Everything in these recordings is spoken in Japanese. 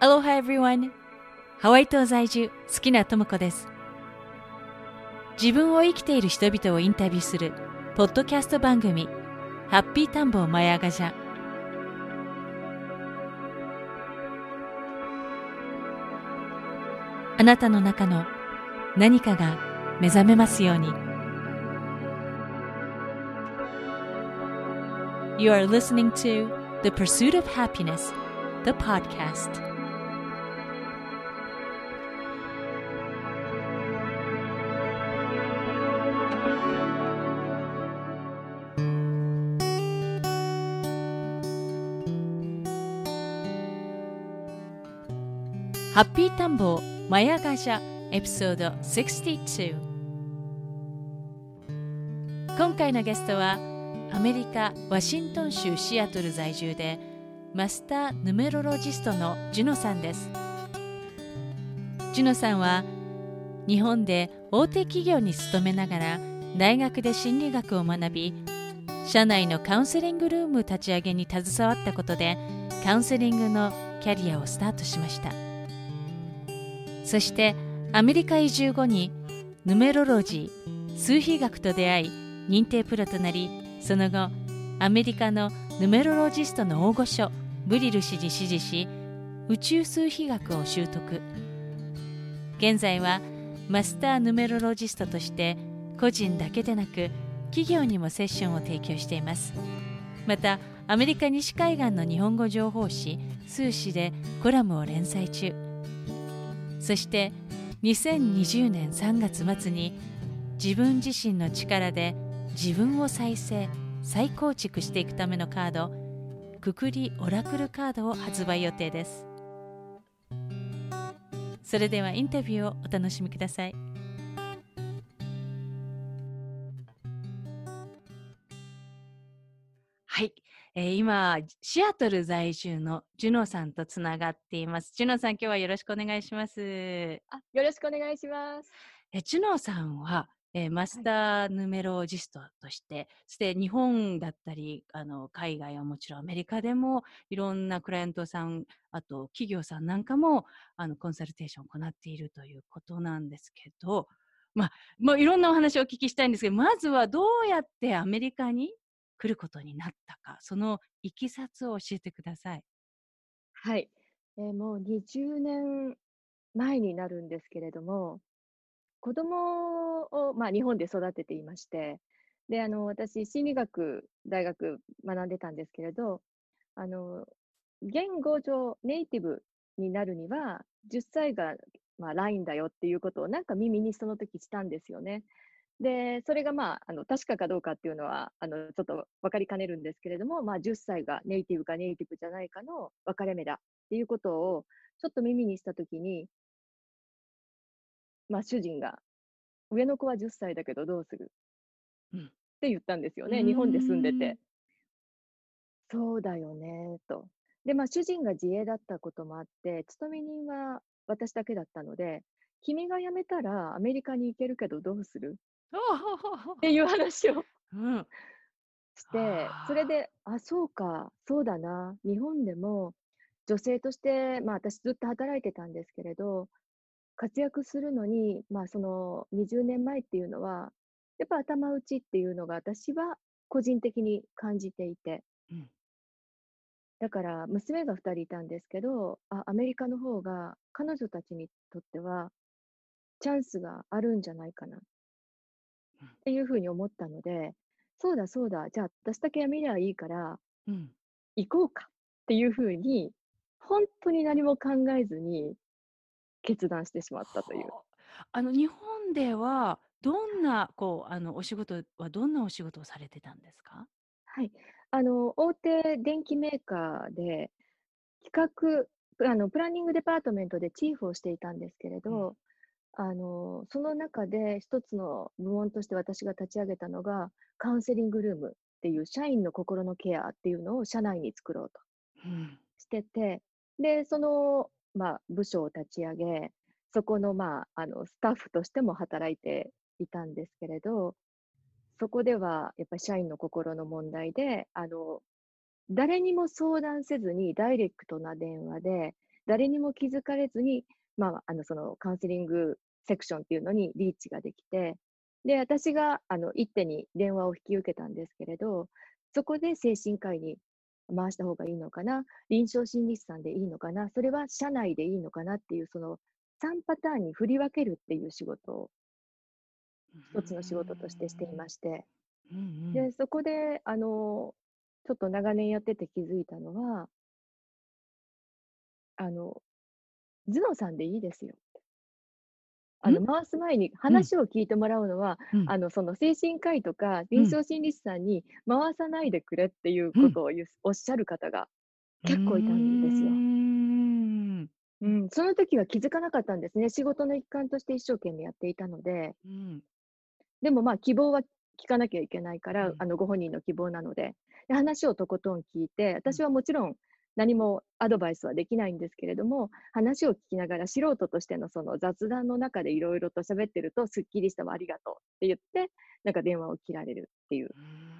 Aloha everyone! ハワイ島在住、好きなともこです。自分を生きている人々をインタビューする、ポッドキャスト番組、ハッピータンボーマヤガジャ。あなたの中の何かが目覚めますように。You are listening to The Pursuit of Happiness, the podcast. ハッピータンボーマヤガジャエピソード62今回のゲストはアメリカ・ワシントン州シアトル在住でマスターヌメロロジストのジュノさんです。ジュノさんは日本で大手企業に勤めながら大学で心理学を学び社内のカウンセリングルーム立ち上げに携わったことでカウンセリングのキャリアをスタートしました。そしてアメリカ移住後にヌメロロジー数比学と出会い認定プロとなりその後アメリカのヌメロロジストの大御所ブリル氏に師事し宇宙数比学を習得。現在はマスターヌメロロジストとして個人だけでなく企業にもセッションを提供しています。またアメリカ西海岸の日本語情報誌数誌でコラムを連載中。そして2020年3月末に自分自身の力で自分を再生再構築していくためのカードくくりオラクルカードを発売予定です。それではインタビューをお楽しみください。はい、えー今シアトル在住のジュノさんとつながっています。ジュノさん今日はよろしくお願いします。あ、よろしくお願いします。えジュノーさんは、えーマスターヌメロジストとして、そして日本だったりあの海外はもちろんアメリカでもいろんなクライアントさんあと企業さんなんかもあのコンサルテーションを行っているということなんですけど、まあ、もういろんなお話をお聞きしたいんですけどまずはどうやってアメリカに来ることになったかそのいきさつを教えてください。はい。えーもう20年前になるんですけれども、子供を、まあ、日本で育てていまして、で、あの、私、心理学、大学学んでたんですけれど、あの、言語上ネイティブになるには、10歳が、まあ、ラインだよっていうことをなんか耳にその時したんですよね。で、それがまあ、あの、確かかどうかっていうのは、あの、ちょっと分かりかねるんですけれども、まあ、10歳がネイティブかネイティブじゃないかの分かれ目だっていうことを、ちょっと耳にしたときに、まあ、主人が、上の子は10歳だけどどうするうんって言ったんですようね、日本で住んでて。そうだよね、と。で、まあ、主人が自営だったこともあって、勤め人は私だけだったので、君が辞めたらアメリカに行けるけどどうする？っていう話を。うん、して、それで、あ、そうか、そうだな、日本でも女性として、まあ私ずっと働いてたんですけれど、活躍するのに、まあその20年前っていうのは、やっぱ頭打ちっていうのが私は個人的に感じていて、うん。だから娘が2人いたんですけど、あ、アメリカの方が彼女たちにとってはチャンスがあるんじゃないかな。っていうふうに思ったので、そうだそうだ、じゃあ私だけ辞めりゃいいからうん行こうかっていうふうに、本当に何も考えずに決断してしまったという。はああの日本ではどんなこうあのお仕事はどんなお仕事をされてたんですか？はい。あの、大手電機メーカーで、企画、プあの、プランニングデパートメントでチーフをしていたんですけれど、あの、その中で一つの部門として私が立ち上げたのが、カウンセリングルームっていう社員の心のケアっていうのを社内に作ろうとうん。してて、で、その、まあ、部署を立ち上げ、そこの、まあ、あの、スタッフとしても働いていたんですけれど、そこでは、やっぱり社員の心の問題で、あの、誰にも相談せずにダイレクトな電話で、誰にも気づかれずに、まあ、あの、そのカウンセリングセクションっていうのにリーチができて、で、私が、あの、一手に電話を引き受けたんですけれど、そこで精神科医に回した方がいいのかな、臨床心理士さんでいいのかな、それは社内でいいのかなっていう、その3パターンに振り分けるっていう仕事を、一つの仕事としてしていまして。で、そこで、あの、ちょっと長年やってて気づいたのは、あの、頭脳さんでいいですよ。あの、ん？回す前にうん。話を聞いてもらうのは、うん。あの、その精神科医とか臨うん。床心理士さんに回さないでくれっていううん。ことをおっしゃる方が結構いたんですよ。ん。うん、その時は気づかなかったんですね。仕事の一環として一生懸命やっていたので。うん。でも、まあ、希望は聞かなきゃいけないから、うん。あの、ご本人の希望なので。で、話をとことん聞いて、うん。私はもちろん何もアドバイスはできないんですけれども、話を聞きながら素人としてのその雑談の中でいろいろと喋ってると、すっきりしたわ、ありがとうって言って、なんか電話を切られるっていう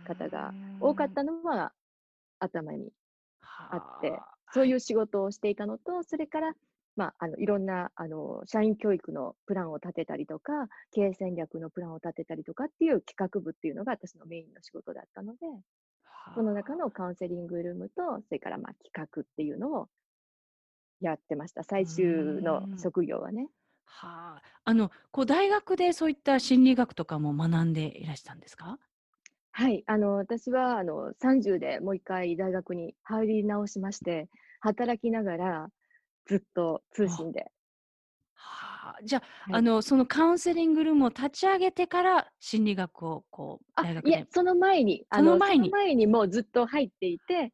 方が多かっん。たのは頭にあって。そういう仕事をしていたのと、それから、まあ、あの、いろんな、あの、社員教育のプランを立てたりとか、経営戦略のプランを立てたりとかっていう企画部っていうのが私のメインの仕事だったので、その中はあ。のカウンセリングルームと、それから、ま、企画っていうのをやってました。最終のん。職業はね。はあ。あの、こう、大学でそういった心理学とかも学んでいらしたんですか？はい、あの、私は、あの、30でもう1回大学に入り直しまして、働きながらずっと通あ。信ではあ、じゃ、はい。あの、そのカウンセリングルームを立ち上げてから、心理学をこう大学でその前に、あその前に。の前にもうずっと入っていて、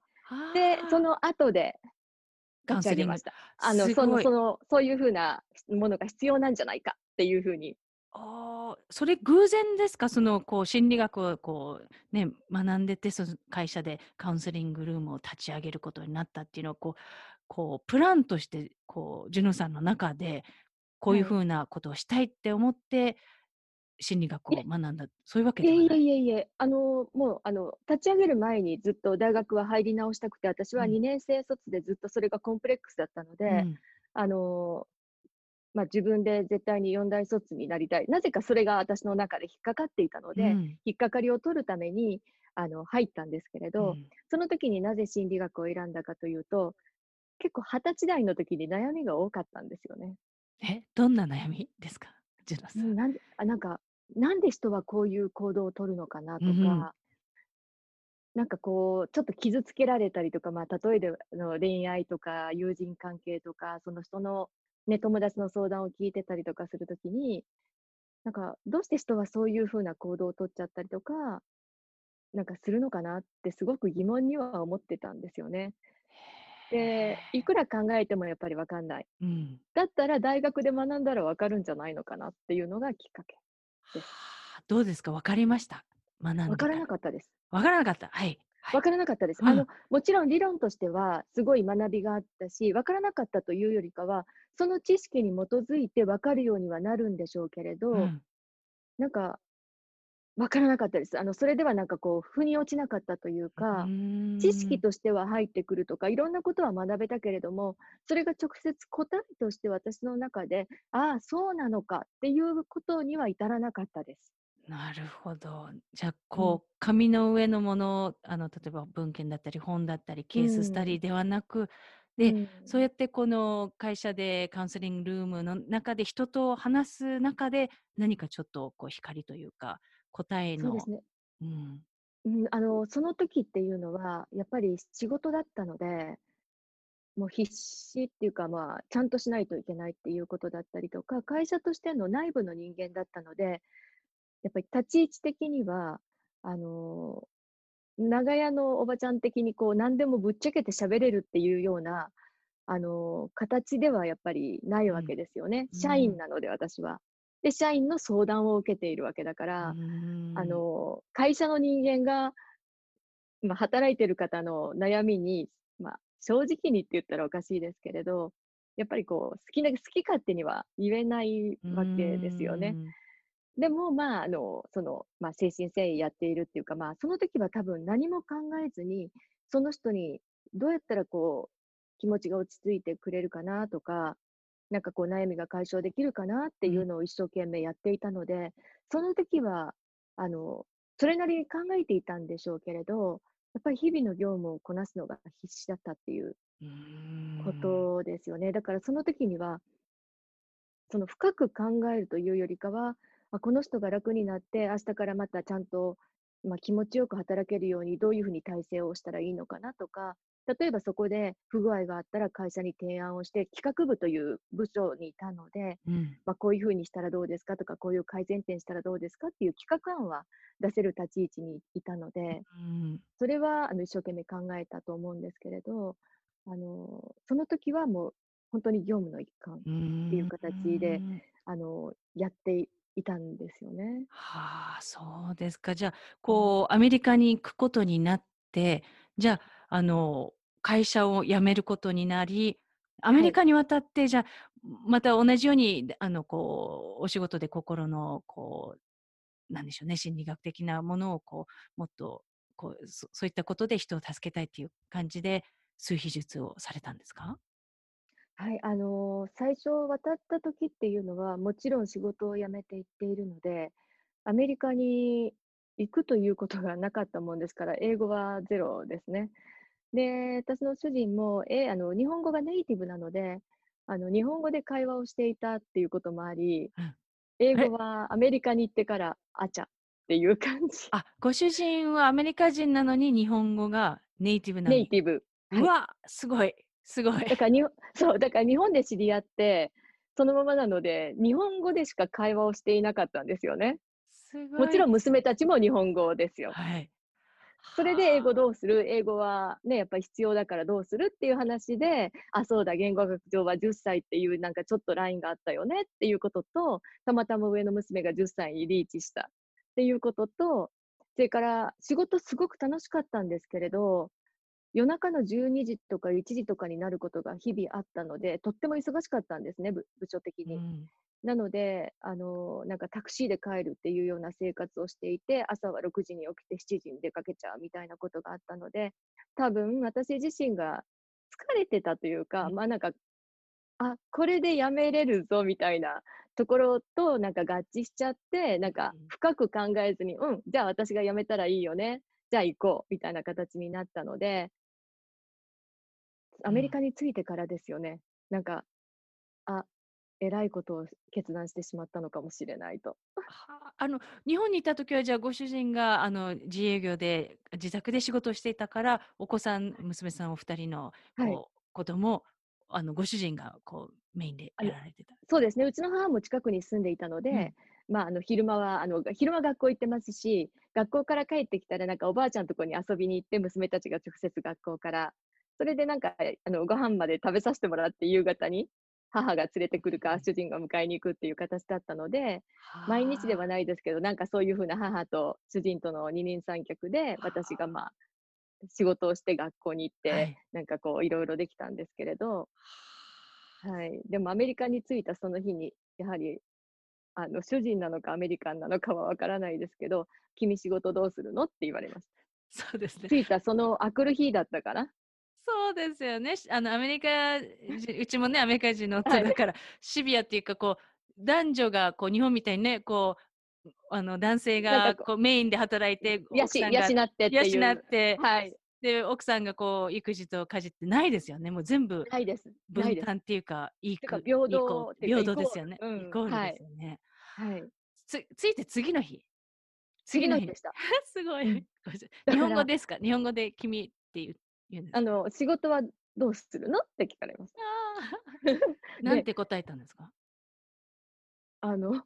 で、そはあ。の後で立カウンセリング。あの、その。その、そういう風なものが必要なんじゃないかっていう風にああ、それ偶然ですか？その、こう、心理学をこう、ね、学んでて、その会社でカウンセリングルームを立ち上げることになったっていうのは、こうこう、プランとして、こう、ジュノさんの中で、こういうはい。風なことをしたいって思って、心理学。を学んだ、そういうわけではない？いえいえ、あの、もう、あの、立ち上げる前にずっと大学は入り直したくて、私はうん。2年生卒でずっとそれがコンプレックスだったので、うん。あの、ま、自分で絶対に4大卒になりたい。なぜかそれが私の中で引っかかっていたので、うん。引っかかりを取るために、あの、入ったんですけれど、うん。その時になぜ心理学を選んだかというと、結構20歳代の時に悩みが多かったんですよね。え、どんな悩みですか？ジュノさん。うん、なんであ、なんか、なんで人はこういう行動を取るのかなうんうん。とかなんかこう、ちょっと傷つけられたりとか、ま、例えであの、恋愛とか友人関係とか、その人のね、友達の相談を聞いてたりとかする時に、なんか、どうして人はそういう風な行動を取っちゃったりとか、なんかするのかなってすごく疑問には思ってたんですよね。で、い。くら考えてもやっぱり分かんない。うん。だったら大学で学んだら分かるんじゃないのかなっていうのがきっかけです。はあ、どうですか？分かりました？学ん分から。なかったです。分からなかった？はい、はい。分からなかったです。あの、うん。もちろん理論としてはすごい学びがあったし、分からなかったというよりかは、その知識に基づいて分かるようにはなるんでしょうけれど、うん。なんか、分からなかったです。あの、それではなんかこう、腑に落ちなかったというううか、知識。としては入ってくるとか、いろんなことは学べたけれども、それが直接答えとして私の中で、ああ、そうなのかっていうことには至らなかったです。なるほど。じゃ、うん。こう、紙の上のもの、あの、例えば文献だったり本だったりうケーススタデん。ィではなく、うで、そうん。やってこの会社でカウンセリングルームの中で人と話す中で、何かちょっとこう光というか、答えのそうですね。うん。うん、あの、その時っていうのは、やっぱり仕事だったので、もう必死っていうか、まあ、ちゃんとしないといけないっていうことだったりとか、会社としての内部の人間だったので、やっぱり立ち位置的には、あの、長屋のおばちゃん的にこう何でもぶっちゃけて喋れるっていうような、あの、形ではやっぱりないわうん。けですよね。社員うん。なので、私は。で、社員の相談を受けているわけだから、あん。の、会社の人間がま、働いてる方の悩みに、ま、正直にって言ったらおかしいですけれど、やっぱりこう、好きな好き勝手には言えないわけですよね。ん。でも、まあ、あの、その、ま、誠心誠意やっているっていうか、まあ、その時は多分何も考えずに、その人にどうやったらこう、気持ちが落ち着いてくれるかなとか、なんかこう悩みが解消できるかなっていうのを一生懸命やっていたので、その時は、あの、それなりに考えていたんでしょうけれど、やっぱり日々の業務をこなすのが必死だったっていう。ことですよね。だからその時には、その深く考えるというよりかは、あ、この人が楽になって、明日からまたちゃんと、まあ、気持ちよく働けるようにどういうふうに体制をしたらいいのかなとか、例えばそこで不具合があったら会社に提案をして、企画部という部署にいたので、うん。まあ、こういうふうにしたらどうですかとか、こういう改善点したらどうですかっていう企画案は出せる立ち位置にいたので、うん。それはあの一生懸命考えたと思うんですけれど、あの、その時はもう本当に業務の一環うっていー。うん形で、あの、やっていたんですよね。はあ、そうですか。じゃあ、こう、アメリカに行くことになって、じゃあ、あの、会社を辞めることになり、アメリカに渡って、じゃあ、また同じように、あの、こう、お仕事で心の、こう、なんでしょうね、心理学的なものを、こう、もっと、こう、そそういったことで人を助けたいっていう感じで、数秘術をされたんですか？はい、あの、最初渡った時っていうのは、もちろん仕事を辞めて行っているので、アメリカに行くということがなかったもんですから、英語はゼロですね。で、私の主人も、え、あの、日本語がネイティブなので、あの、日本語で会話をしていたっていうこともありうん、英語はアメリカに行ってから、あちゃっていう感じ。あ、ご主人はアメリカ人なのに日本語がネイティブなのネイティブ。はいうわ、すごい、すごい。だからにほ そう、だから日本で知り合って、そのままなので、日本語でしか会話をしていなかったんですよね。すごい。もちろん娘たちも日本語ですよ。はい。それで英語どうする？英語はね、やっぱり必要だからどうするっていう話で、あ、そうだ、言語学上は10歳っていうなんかちょっとラインがあったよねっていうことと、たまたま上の娘が10歳にリーチしたっていうことと、それから仕事すごく楽しかったんですけれど、夜中の12時とか1時とかになることが日々あったので、とっても忙しかったんですね、部部署的に。なので、あの、なんかタクシーで帰るっていうような生活をしていて、朝は6時に起きて7時に出かけちゃうみたいなことがあったので、多分私自身が疲れてたというか、うんまあなんか、あ、これでやめれるぞみたいなところとなんか合致しちゃって、なんかうん深く考えずに、うん、じゃあ私が辞めたらいいよね。じゃあ行こうみたいな形になったので、アメリカに着いてからですよね。なんか、あ、えらいことを決断してしまったのかもしれないと。はああの日本にいた時はじゃあご主人があの自営業で自宅で仕事をしていたからお子さん娘さんお二人のはい。こう子供あのご主人がこうメインでやられてた。そうですね。うちの母も近くに住んでいたので、うんまあ、あの、昼間は、あの、昼間学校行ってますし、学校から帰ってきたら、なんかおばあちゃんとこに遊びに行って、娘たちが直接学校から、それでなんか、あの、ご飯まで食べさせてもらって、夕方に母が連れてくるか、主人が迎えに行くっていう形だったので、毎日ではい。ないですけど、なんかそういうふうな母と主人との二人三脚で、私がまあ、仕事をして学校に行って、はい。なんかこう、いろいろできたんですけれど、はい。でもアメリカに着いたその日に、やはり、あの、主人なのかアメリカンなのかはわからないですけど、君仕事どうするの？って言われました。そうですね。着いたそのあくる日だったかな？そうですよね。しあのアメリカ人 うちもねアメリカ人の夫はいだからシビアっていうかこう男女がこう日本みたいにねこうあの男性がここうメインで働いて養奥さんがって。養ってはい。で奥さんがこう育児と家事ってないですよね。もう全部。分担っていうかいい平等平等ですよね。うんイコールはいですよね。はい。つついて次の日。次の日でした。すごい。日本語ですか？日本語で君って言う言うんですかあの、仕事はどうするの？って聞かれました。あー なんて答えたんですか？あの、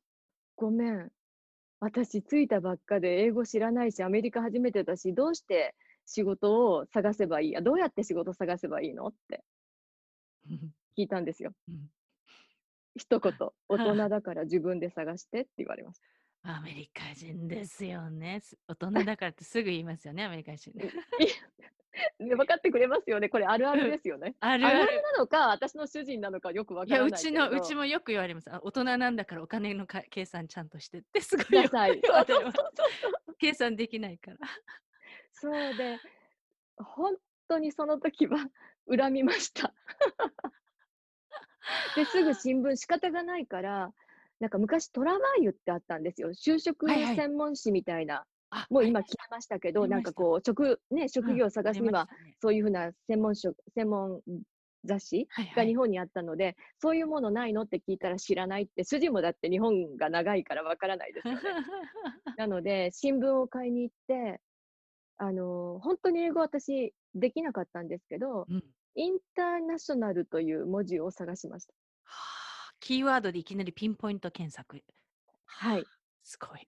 ごめん。私着いたばっかで英語知らないし、アメリカ初めてだし、どうして仕事を探せばいい？や、どうやって仕事探せばいいの？ってうん聞いたんですよ。うん一言、大人だから自分で探してって言われました。アメリカ人ですよね。す大人だからってすぐ言いますよね、アメリカ人。で 分かってくれますよね。これあるあるですよね。あるあるあるある。なのか、私の主人なのかよくわいや、からないうちの、うちも。もよく言われます。あ大人なんだからお金のか計算ちゃんとしてって、すごい。言 われます計算できないから。そうで、本当にその時は、恨みました。で、すぐ新聞、仕方がないから、なんか昔トラバーユってあったんですよ。就職はいはい専門誌みたいな。あもう今はい消えましたけど、なんかこう、職、ね、職業を探すには、そういうふうな専門職、専門雑誌はいはいが日本にあったので、そういうものないのって聞いたら知らないって、筋もだって日本が長いからわからないですよね。なので、新聞を買いに行って、あの、本当に英語私できなかったんですけど、うんインターナショナルという文字を探しました。はあキーワードでいきなりピンポイント検索。はい。すごい。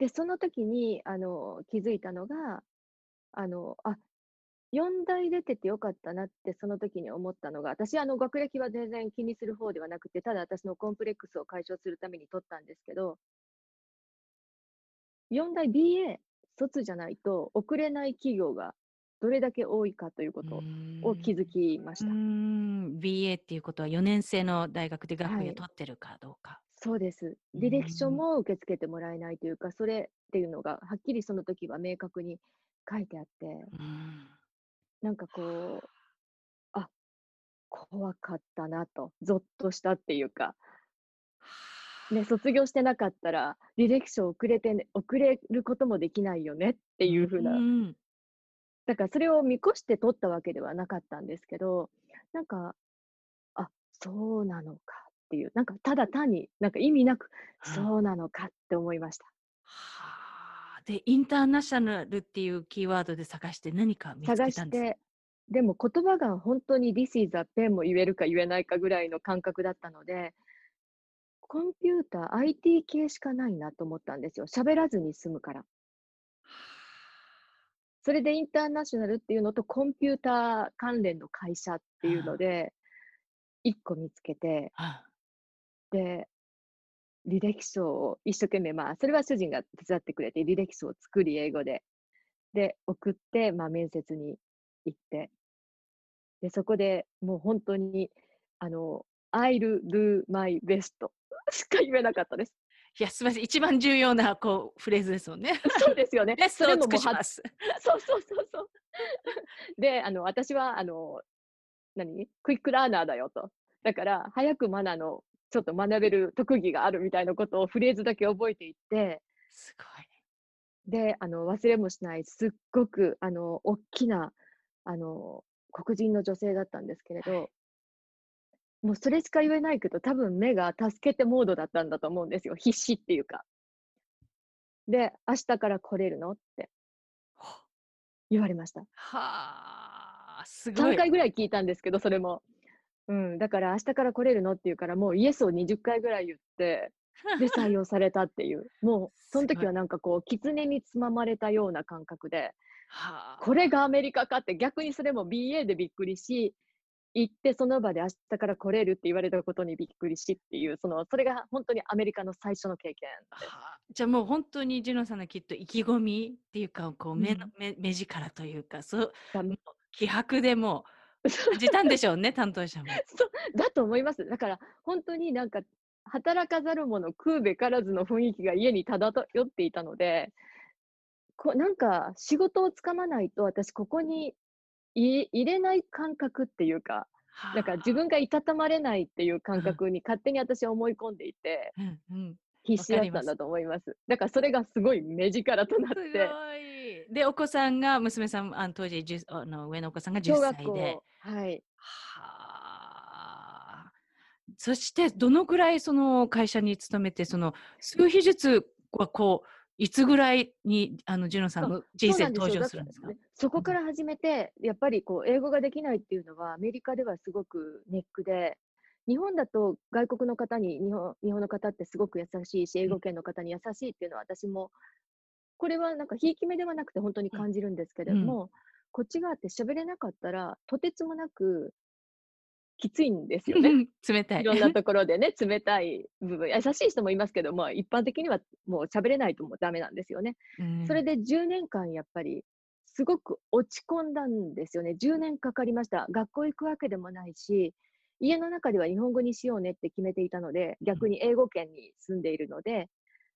で、その時に、あの、気づいたのが、あの、あ、4大出ててよかったなって、その時に思ったのが、私、あの、学歴は全然気にする方ではなくて、ただ私のコンプレックスを解消するために取ったんですけど、4大 BA 卒じゃないと遅れない企業がどれだけ多いかということを気づきました。BA っていうことは4年生の大学で学位をはい取ってるかどうか。そうです。うん履歴書も受け付けてもらえないというか、それっていうのがはっきりその時は明確に書いてあって、うん。なんかこう、あ、怖かったなと、ゾッとしたっていうか、ね、卒業してなかったら履歴書遅れてね、遅れることもできないよねっていうふうな、ん。だからそれを見越して取ったわけではなかったんですけど、なんか、あ、そうなのかっていう、なんかただ単になんか意味なく、うんそうなのかって思いました。はあで、インターナショナルっていうキーワードで探して何か見つ探けたんですか？して、でも言葉が本当に This is a pen も言えるか言えないかぐらいの感覚だったので、コンピューター、IT 系しかないなと思ったんですよ。喋らずに済むから。それでインターナショナルっていうのとコンピューター関連の会社っていうので、一個見つけて、あで、履歴書を一生懸命、まあ、それは主人が手伝ってくれて、履歴書を作り、英語で。で、送って、まあ、面接に行って。で、そこでもう本当に、あの、I'll do my best しか言えなかったです。いや、すみません。一番重要なこうフレーズですもんね。そうですよね。ベストを尽それももうはくします。そうそうそうそう。で、あの、私は、あの、何？クイックラーナーだよと。だから、早くマナーの、ちょっと学べる特技があるみたいなことをフレーズだけ覚えていって、すごい。で、あの、忘れもしない、すっごく、あの、大きな、あの、黒人の女性だったんですけれど、はいもうそれしか言えないけど、多分目が助けてモードだったんだと思うんですよ。必死っていうか。で、明日から来れるのっては言われました。あ、すご3い。回ぐらい聞いたんですけど、それも。うん、だから明日から来れるの？って言うから、もうイエスを20回ぐらい言って、で、採 用されたっていう。もう、その時はなんかこう、狐につままれたような感覚で、はあ。これがアメリカかって逆にそれも BA でびっくりし、行ってその場で明日から来れるって言われたことにびっくりしっていう、その、それが本当にアメリカの最初の経験。はあ。じゃあもう本当にジュノさんのきっと意気込みっていうかこう目の、うん。目目力というかそう気迫でもう感じたんでしょうね担当者も。そうだと思います。だから本当になんか働かざる者食うべからずの雰囲気が家に漂っていたので、こなんか仕事をつかまないと私ここにい入れない感覚っていうか、はあなんか自分がいたたまれないっていう感覚に勝手に私は思い込んでいて、うんうん必死だったんだと思います。だからそれがすごい目力となって、でお子さんが娘さんあの当時10あの上のお子さんが10小学歳で校、はい。はあ。そしてどのぐらいその会社に勤めてその数秘術はこういつぐらいにあのジュノさんの人生に登場するんですか？そこから始めて、やっぱりこう英語ができないっていうのは、アメリカではすごくネックで、日本だと外国の方に日本、日本の方ってすごく優しいし、英語圏の方に優しいっていうのは私も、これはなんかひいき目ではなくて本当に感じるんですけれども、こっち側って喋れなかったら、とてつもなくきついんですよね。冷たい。いろんなところでね、冷たい部分、優しい人もいますけども、一般的にはもう喋れないともうダメなんですよね。うんそれで10年間やっぱりすごく落ち込んだんですよね。10年かかりました。学校行くわけでもないし、家の中では日本語にしようねって決めていたので、逆に英語圏に住んでいるので、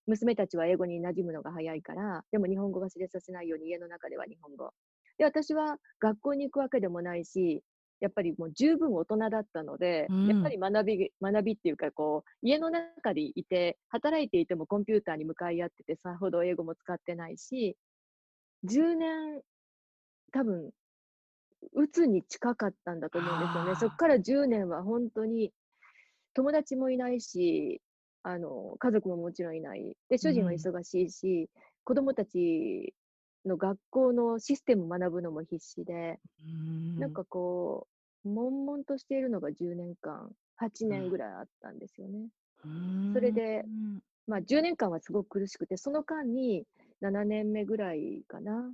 娘たちは英語に馴染むのが早いから、でも日本語忘れさせないように家の中では日本語。で、私は学校に行くわけでもないし、やっぱりもう十分大人だったので、うんやっぱり学び、学びっていうか、こう、家の中でいて、働いていてもコンピューターに向かい合ってて、さほど英語も使ってないし、10年、多分、鬱に近かったんだと思うんですよね。そこから10年は本当に、友達もいないし、あの、家族ももちろんいない。で、主人はうん忙しいし、子供たちの学校のシステムを学ぶのも必死で、うんなんかこう、悶々としているのが10年間、8年ぐらいあったんですよね。それでうんまあ10年間はすごく苦しくて、その間に7年目ぐらいかな。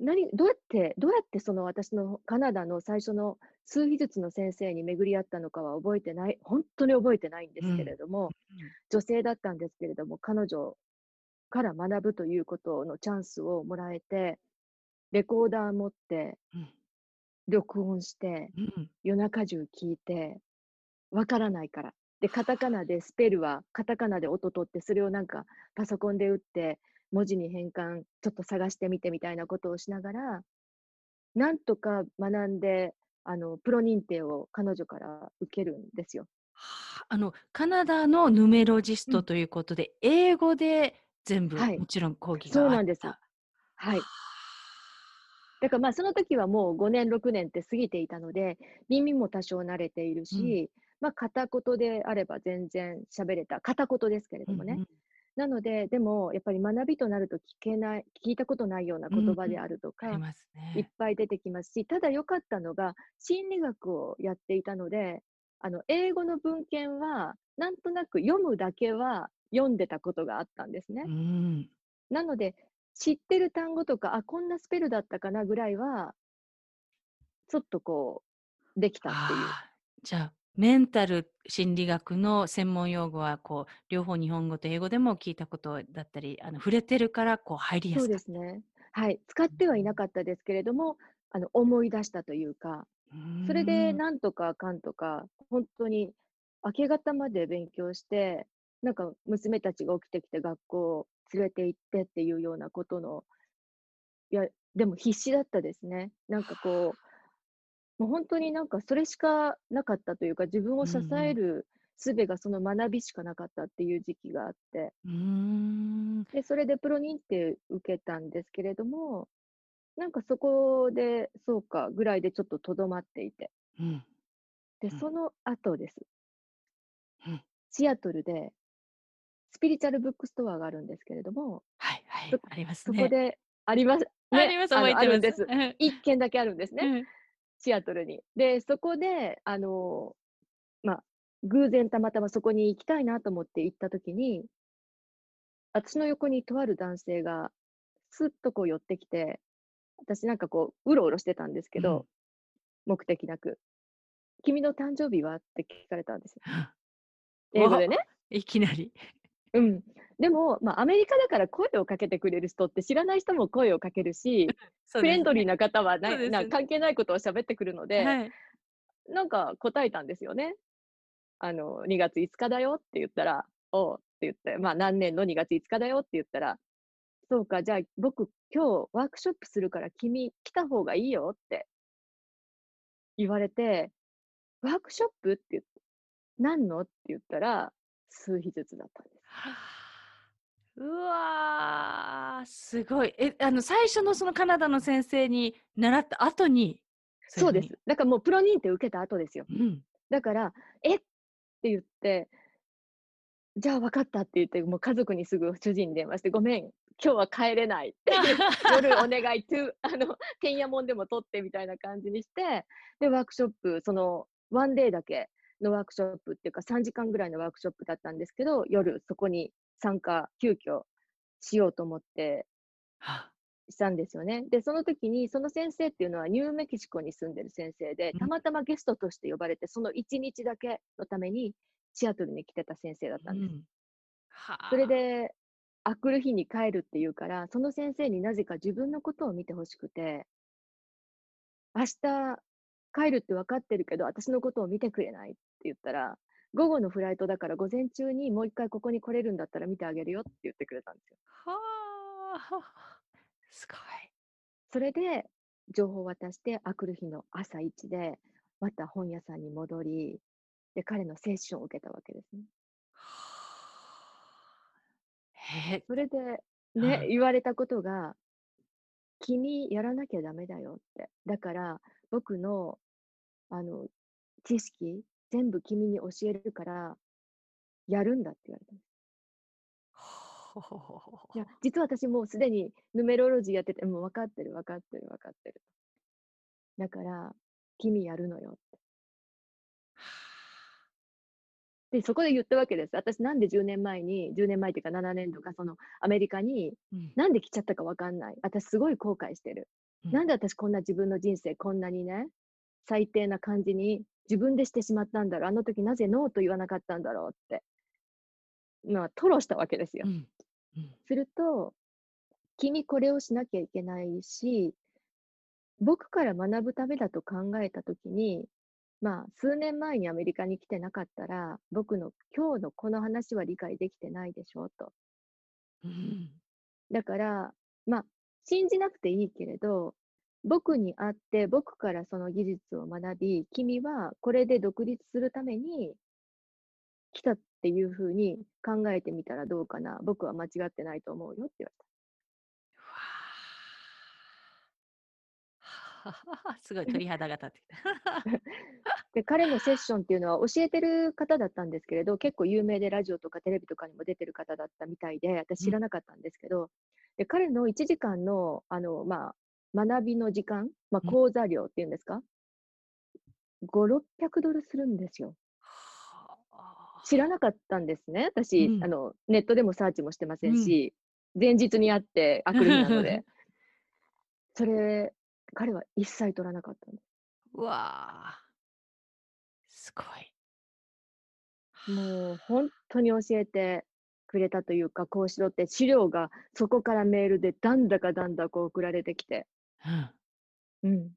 何、どうやって、どうやってその私のカナダの最初の数秘術の先生に巡り合ったのかは覚えてない、本当に覚えてないんですけれども、女性だったんですけれども、彼女から学ぶということのチャンスをもらえて、レコーダー持って、うん。録音して、うん。夜中中聞いて、わからないから。で、カタカナでスペルはカタカナで音取って、それをなんかパソコンで打って、文字に変換、ちょっと探してみてみたいなことをしながら、なんとか学んで、あの、プロ認定を彼女から受けるんですよ。はああのカナダのヌメロジスうんトということで、英語で全部、はいもちろん講義がそうなんです。はい。だからまあその時はもう5年、6年って過ぎていたので、耳も多少慣れているし、まあ片言であれば全然喋れた。片言ですけれどもね。うんうんなので、でもやっぱり学びとなると聞けない、聞いたことないような言葉であるとか、いっね。ぱい出てきますし、ただ良かったのが、心理学をやっていたので、あの、英語の文献は、なんとなく読むだけは読んでたことがあったんですねう。ん。なので、知ってる単語とか、あ、こんなスペルだったかなぐらいは、ちょっとこう、できたっていう。じゃあメンタル心理学の専門用語はこう両方日本語と英語でも聞いたことだったりあの触れてるからこう入りやそうすかっですね。はい。使ってはいなかったですけれども、あの、思い出したというか、た。それで、うんなんとかかんとか、本当に明け方まで勉強して、なんか娘たちが起きてきて学校連れて行ってっていうようなことの、いや、でも必死だったですね。なんかこう、もう本当になんかそれしかなかったというか、自分を支える術がその学びしかなかったっていう時期があって、で、それでプロ認定受けたんですけれども、なんかそこで、そうか、ぐらいでちょっととどまっていて。うんで、うんその後です。うんシアトルで、スピリチュアルブックストアがあるんですけれども、はいはいそありますね。そこで、あります。あります覚えてます。あるんです。うん一軒だけあるんですね、うんシアトルに。で、そこで、あの、まあ、偶然たまたまそこに行きたいなと思って行った時に、私の横にとある男性が、スッとこう寄ってきて、私なんかこう、うろうろしてたんですけど、うん目的なく。君の誕生日は？って聞かれたんですよ。うん英語でね。いきなり。うん。でも、まあ、アメリカだから声をかけてくれる人って知らない人も声をかけるし、フフレンドリーな方はなそうですな関係ないことを喋ってくるので、はい。なんか答えたんですよね。あの、2月5日だよって言ったら、おうって言って、まあ何年の2月5日だよって言ったら、そうか、じゃあ僕今日ワークショップするから君来た方がいいよって言われて、ワークショップって言って、何の？って言ったら、数秘術だったんです。は あうわーすごい。え、あの、最初のそのカナダの先生に習った後に、そうです。だからもうプロ認定受けた後ですよ。うん。だから、え？って言って、じゃあ分かったって言って、もう家族にすぐ主人に電話して、ごめん、今日は帰れないって 夜お願い、to あの、てんやもんでも取ってみたいな感じにして、で、ワークショップ、その、ワンデーだけのワークショップっていうか、3時間ぐらいのワークショップだったんですけど、夜そこに参加、急遽しようと思ってはしたんですよね。で、その時に、その先生っていうのはニューメキシコに住んでる先生でうん、たまたまゲストとして呼ばれて、その1日だけのためにシアトルに来てた先生だったんです。うん。はあ。それで、あくる日に帰るっていうから、その先生になぜか自分のことを見てほしくて、明日帰るって分かってるけど、私のことを見てくれない。って言ったら、午後のフライトだから午前中にもう一回ここに来れるんだったら見てあげるよって言ってくれたんですよ。はあすごい。それで、情報を渡して、あくる日の朝一で、また本屋さんに戻り、で、彼のセッションを受けたわけですね。へえ。それで、ね、はい。言われたことが、君やらなきゃダメだよって。だから、僕の、あの、知識、全部君に教えるから、やるんだって言われたんです。いや、ほ。実は私もうすでにヌメロロジーやってて、もう分かってる分かってる分かってる。だから、君やるのよって。で、そこで言ったわけです。私なんで10年前に、10年前っていうか7年とか、そのアメリカに、うん。なんで来ちゃったか分かんない。私すごい後悔してる。うん。なんで私こんな自分の人生こんなにね、最低な感じに自分でしてしまったんだろう。あの時なぜノーと言わなかったんだろうって。まあ、吐露したわけですよ。うん。うん。すると、君これをしなきゃいけないし、僕から学ぶためだと考えたときに、まあ、数年前にアメリカに来てなかったら、僕の今日のこの話は理解できてないでしょうと。うん。だから、まあ、信じなくていいけれど、僕に会って、僕からその技術を学び、君はこれで独立するために来たっていうふうに考えてみたらどうかな。僕は間違ってないと思うよって言われた。すごい鳥肌が立ってきた。で、彼のセッションっていうのは教えてる方だったんですけれど、結構有名でラジオとかテレビとかにも出てる方だったみたいで、私うん。知らなかったんですけど、で、彼の1時間の、あの、まあ、学びの時間、まあ、うん。講座料っていうんですか、5、600ドルするんですよ。はあ。知らなかったんですね。う私、あん。の、ネットでもサーチもしてませうん。んし、前日に会ってあくる日なので。それ、彼は一切取らなかったんです。うわあ。すごい。もうほんとに教えてくれたというか、こうしろって資料がそこからメールでだんだかだんだこう送られてきて。うん。うん。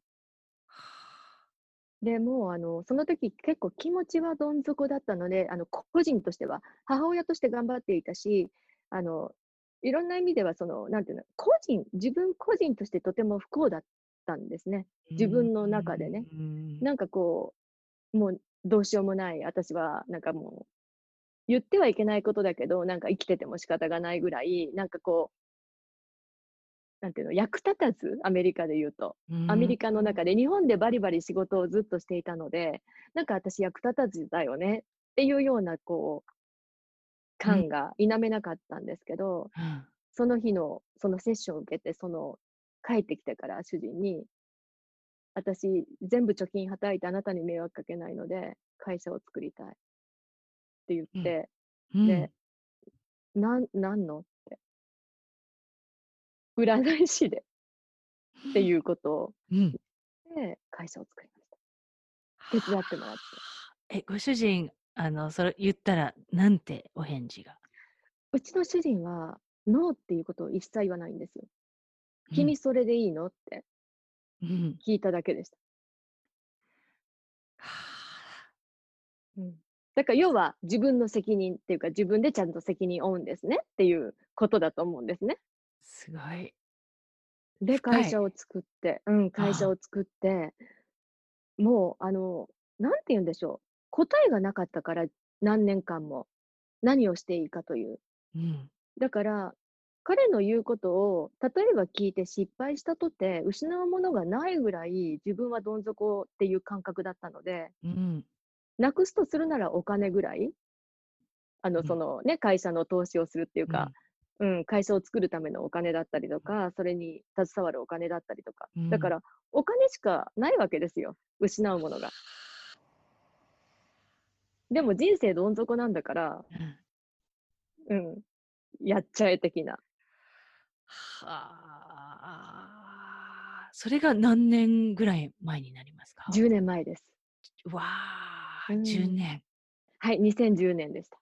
で、もうあの、その時結構気持ちはどん底だったので、あの、個人としては、母親として頑張っていたし、あの、いろんな意味ではその、なんていうの、個人自分個人としてとても不幸だったんですね。う自分の中でね。ーん。なんかこう、もうどうしようもない、私はなんかもう、言ってはいけないことだけど、なんか生きてても仕方がないぐらい、なんかこうなんていうの、役立たず、アメリカで言うと。うアメリーカの中ん。で日本でバリバリ仕事をずっとしていたので、なんか私役立たずだよねっていうようなこううん。感が否めなかったんですけど、うん。その日のそのセッションを受けて、その帰ってきてから主人に私、全部貯金はたいてあなたに迷惑かけないので、会社を作りたいって言っうん。て、うで、ん。なんなんの？占い師でっていうことをうん。で、会社を作りました。手伝ってもらって。え、ご主人、あの、それ言ったら、なんてお返事が？うちの主人は、ノーっていうことを一切言わないんですよ。うん。君それでいいの？ってうん。聞いただけでした。はあ。うん。だから要は、自分の責任っていうか、自分でちゃんと責任を負うんですねっていうことだと思うんですね。すごい。で、深い。会社を作ってうん、会社。を作って、もうあの、なんて言うんでしょう、答えがなかったから、何年間も。何をしていいかという。うん。だから、彼の言うことを、例えば聞いて失敗したとて、失うものがないぐらい、自分はどん底っていう感覚だったのでうん。なくすとするならお金ぐらいあの、そうん。のね、会社の投資をするっていうか、うん。うん、会社を作るためのお金だったりとか、それに携わるお金だったりとか。うん。だから、お金しかないわけですよ、失うものが。でも人生どん底なんだからうん。うん、やっちゃえ的な。はあ。それが何年ぐらい前になりますか？10年前です。わあ、う10ん。年。はい、2010年でした。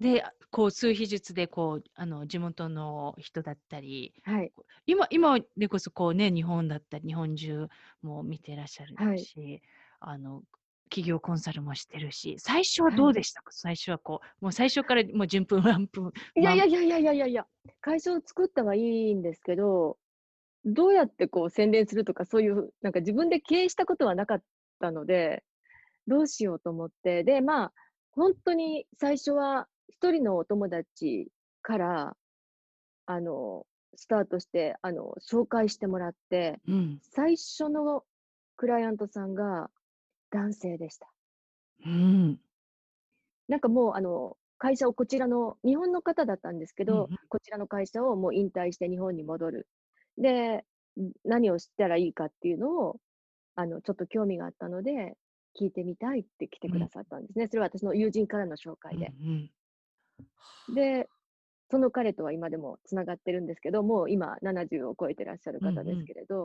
で、こう数秘術でこう、あの、地元の人だったり、はい。こ今今でこそこうね、日本だったり、日本中も見てらっしゃるはい。し、あの、企業コンサルもしてるし、最初ははい。どうでしたか？最初はこう、もう最初からもう順風満帆いやい満やいやいやいやいやいや、会社を作ったはいいんですけどどうやってこう宣伝するとか、そういうなんか自分で経営したことはなかったので、どうしようと思って、で、まあ、本当に最初は一人のお友達から、あの、スタートして、あの、紹介してもらって、うん。最初のクライアントさんが男性でした。うん。なんかもう、あの、会社をこちらの、日本の方だったんですけど、うんうん。こちらの会社をもう引退して日本に戻る。で、何をしたらいいかっていうのを、あの、ちょっと興味があったので、聞いてみたいって来てくださったんですね。それは私の友人からの紹介で。うんうん、で、その彼とは今でもつながってるんですけど、もう今70を超えてらっしゃる方ですけれど、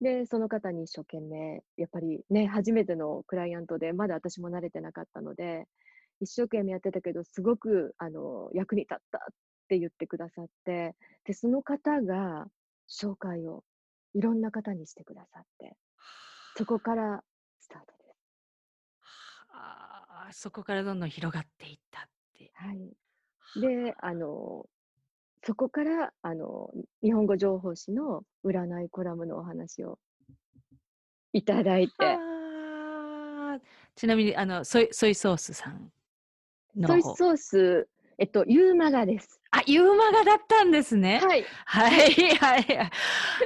うんうん、で、その方に一生懸命、やっぱりね、初めてのクライアントで、まだ私も慣れてなかったので、一生懸命やってたけど、すごくあの役に立ったって言ってくださって、で、その方が紹介をいろんな方にしてくださって、そこからスタートです。はあ、そこからどんどん広がっていった。はい。で、あの、そこから、あの、日本語情報誌の占いコラムのお話をいただいて。ちなみに、あの、ソイ、ソイソースさんのソイソース、えっと、ユーマガです。あ、ユーマガだったんですね。はい。はい、はい。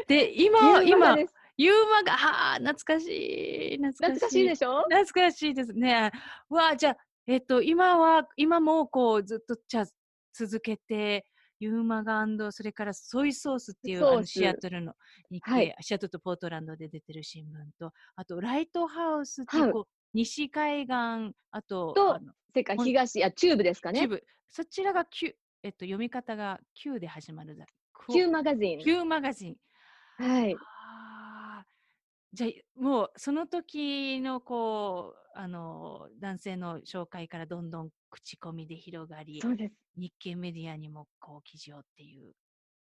で、今、今、ユーマが、はあ、懐かしい。懐かしい。懐かしいでしょ？懐かしいですね。わあ、じゃあ、えっと、今は、今もこう、ずっと、じゃ続けて、ユーマガそれからソイソースっていうあのシアトルの日系、はい、シアトルとポートランドで出てる新聞と、あとライトハウスっていう、こう西海岸、あと、と世界東、あ、チューブですかね。チューブ。そちらがキえっと、読み方が Q で始まるだ。Q マガジン。Q マガジン。はい。じゃあもうその時のこうあの男性の紹介からどんどん口コミで広がりそうです日経メディアにもこう記事をっていう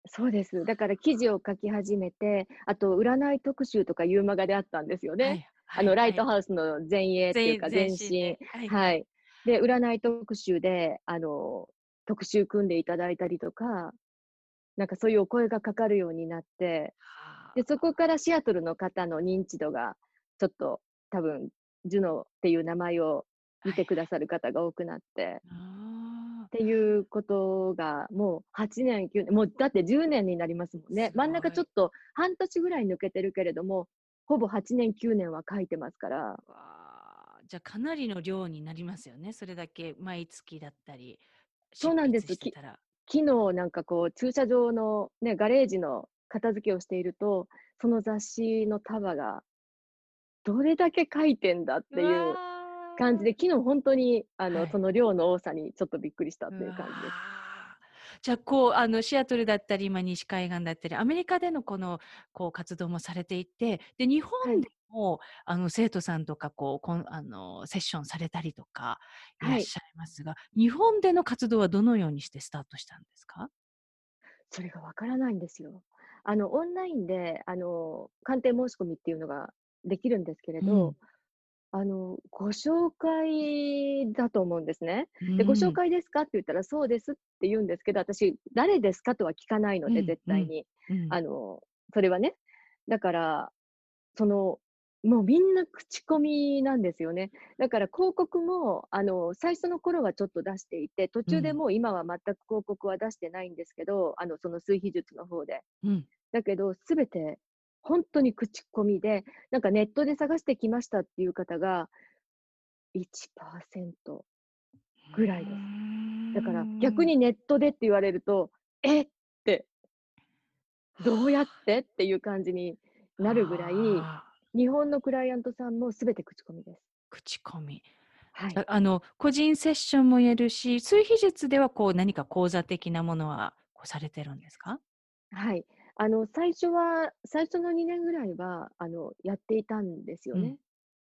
そうです。だから記事を書き始めて、あと占い特集とかいうマガであったんですよね。はいはい、あの、ライトハウスの前衛っていうか前身。はい、はい。で、占い特集で、あの、特集組んでいただいたりとか、なんかそういうお声がかかるようになって、で、そこからシアトルの方の認知度が、ちょっと多分、ジュノっていう名前を見てくださる方が多くなって、っていうことが、もう8年、9年、もうだって10年になりますもんね。真ん中ちょっと半年ぐらい抜けてるけれども、ほぼ8年、9年は書いてますから。じゃあかなりの量になりますよね。それだけ毎月だったり。そうなんです。昨日なんかこう駐車場のね、ガレージの片付けをしていると、その雑誌の束が、どれだけ書いてんだっていう感じで、昨日本当に、あの、はい、その量の多さにちょっとびっくりしたっていう感じです。じゃあ、こう、あの、シアトルだったり、今、西海岸だったり、アメリカでのこの、こう、活動もされていて、で、日本でも、はい、あの、生徒さんとか、こう、こんあの、セッションされたりとか、い。らっしゃいますが、はい、日本での活動はどのようにしてスタートしたんですか？それがわからないんですよ。あの、オンラインで、あの、鑑定申し込みっていうのができるんですけれど、うん、あの、ご紹介だと思うんですね。で、ご紹介ですか？って言ったら、そうですって言うんですけど、私、誰ですか？とは聞かないので、絶対に。あの、それはね。だから、その、もうみんな口コミなんですよね。だから広告も、あの、最初の頃はちょっと出していて、途中でもう今は全く広告は出してないんですけど、あの、その水皮術の方で。うん。だけど、すべて本当に口コミで、なんかネットで探してきましたっていう方が1%ぐらいです。だから逆にネットでって言われると、えって、どうやってっていう感じになるぐらい、日本のクライアントさんもすべて口コミです。口コミ。はい、あの個人セッションも言えるし、数秘術ではこう何か講座的なものはこうされてるんですか？はい。あの、最初は、最初の2年ぐらいは、あの、やっていたんですよね。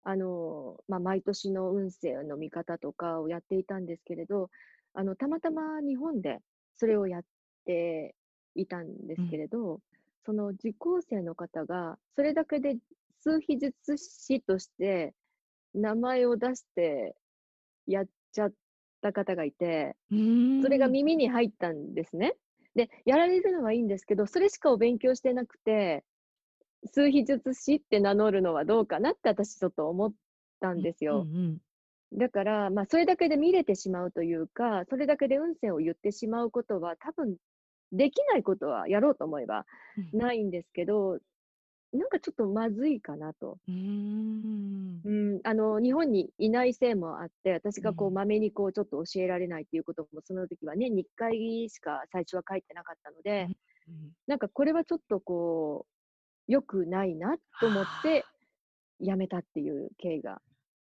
うん、あの、まあ、毎年の運勢の見方とかをやっていたんですけれど、あの、たまたま日本でそれをやっていたんですけれど、うん、その受講生の方が、それだけで数秘術師として名前を出してやっちゃった方がいて、それが耳に入ったんですね。で、やられるのはいいんですけど、それしかお勉強してなくて、数秘術師って名乗るのはどうかなって私ちょっと思ったんですよ。うんうんだから、まあ、それだけで見れてしまうというか、それだけで運勢を言ってしまうことは、多分できないことはやろうと思えばうんないんですけど、なんかちょっとまずいかなと。うーんうん、あの日本にいないせいもあって、私がこううんまめにこうちょっと教えられないっていうことも、その時は年に1回しか最初は書いてなかったので、うんなんかこれはちょっとこう、良くないなと思って、やめたっていう経緯が。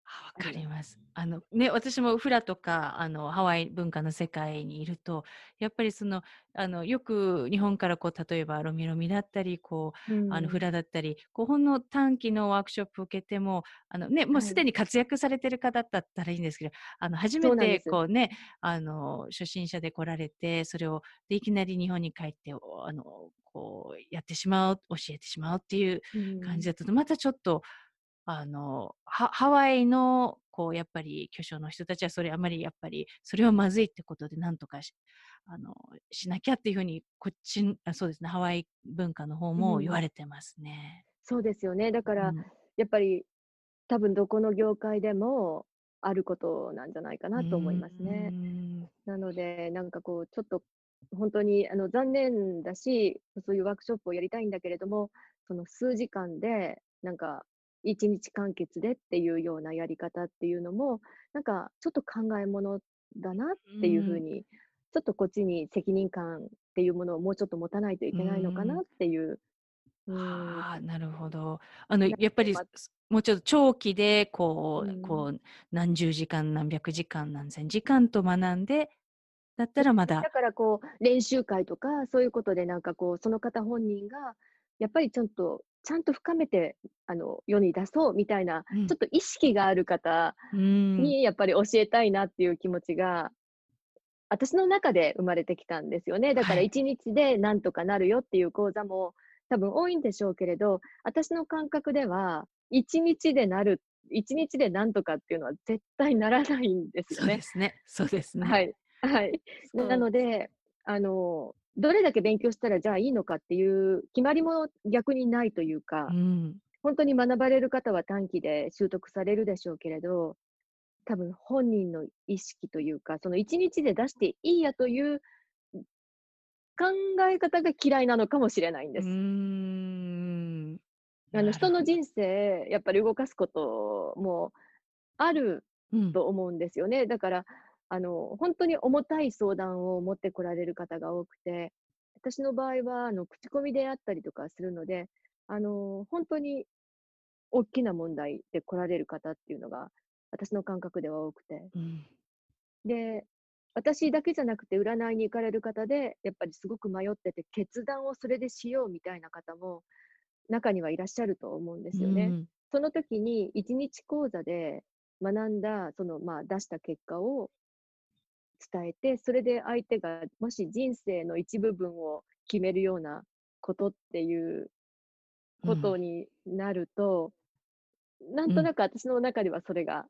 あわかります。あのね、私もフラとかあのハワイ文化の世界にいると、やっぱりそのあのよく日本からこう例えばロミロミだったり、こうあのフラだったり、こうほんの短期のワークショップを受けても、あのね、もうはい。すでに活躍されてる方だったらいいんですけど、あの初めてこうね、あの初心者で来られて、それをでいきなり日本に帰って、おあのこうやってしまう、教えてしまうっていう感じだと、またちょっと、あの、ハハワイの、こう、やっぱり、巨匠の人たちは、それあまり、やっぱり、それはまずいってことで、なんとかし、あの、しなきゃっていうふうに、こっち、あそうですね、ハワイ文化の方も言われてますね。そうですよね。だから、うんやっぱり多分どこの業界でもあることなんじゃないかなと思いますね。うんなので、なんかこう、ちょっと本当にあの残念だし、そういうワークショップをやりたいんだけれども、その数時間で、なんか、一日完結でっていうようなやり方っていうのも、なんかちょっと考えものだなっていうふうに、ちょっとこっちに責任感っていうものをもうちょっと持たないといけないのかなっていう。うん。ああ、なるほど。あの、やっぱり、もうちょっと長期で、こう、うん。こう、何十時間、何百時間、何千時間と学んで、だったらまだだ、からこう、練習会とか、そういうことでなんかこう、その方本人が、やっぱりちゃんと、ちゃんと深めて、あの、世に出そうみたいな、うんちょっと意識がある方うん、に、やっぱり教えたいなっていう気持ちが、私の中で生まれてきたんですよね。だからはい一日でなんとかなるよっていう講座も多分多いんでしょうけれど、私の感覚では、一日でなる、一日でなんとかっていうのは絶対ならないんですよねそうで。すね。そうですね。はい。はい。なので、あの、どれだけ勉強したらじゃあいいのかっていう決まりも逆にないというか、うん。本当に学ばれる方は短期で習得されるでしょうけれど、多分本人の意識というか、その一日で出していいやという考え方が嫌いなのかもしれないんです。あの人の人生、やっぱり動かすこともあると思うんですよね。だから、あの、本当に重たい相談を持ってこられる方が多くて、私の場合は、あの、口コミであったりとかするので、あの、本当に大きな問題で来られる方っていうのが、私の感覚では多くて。うんで、私だけじゃなくて占いに行かれる方で、やっぱりすごく迷ってて、決断をそれでしようみたいな方も中にはいらっしゃると思うんですよね。うんその時に一日講座で学んだ、そのまあ出した結果を伝えて、それで相手がもし人生の一部分を決めるようなことっていうことになると、なんとなく私の中ではそれが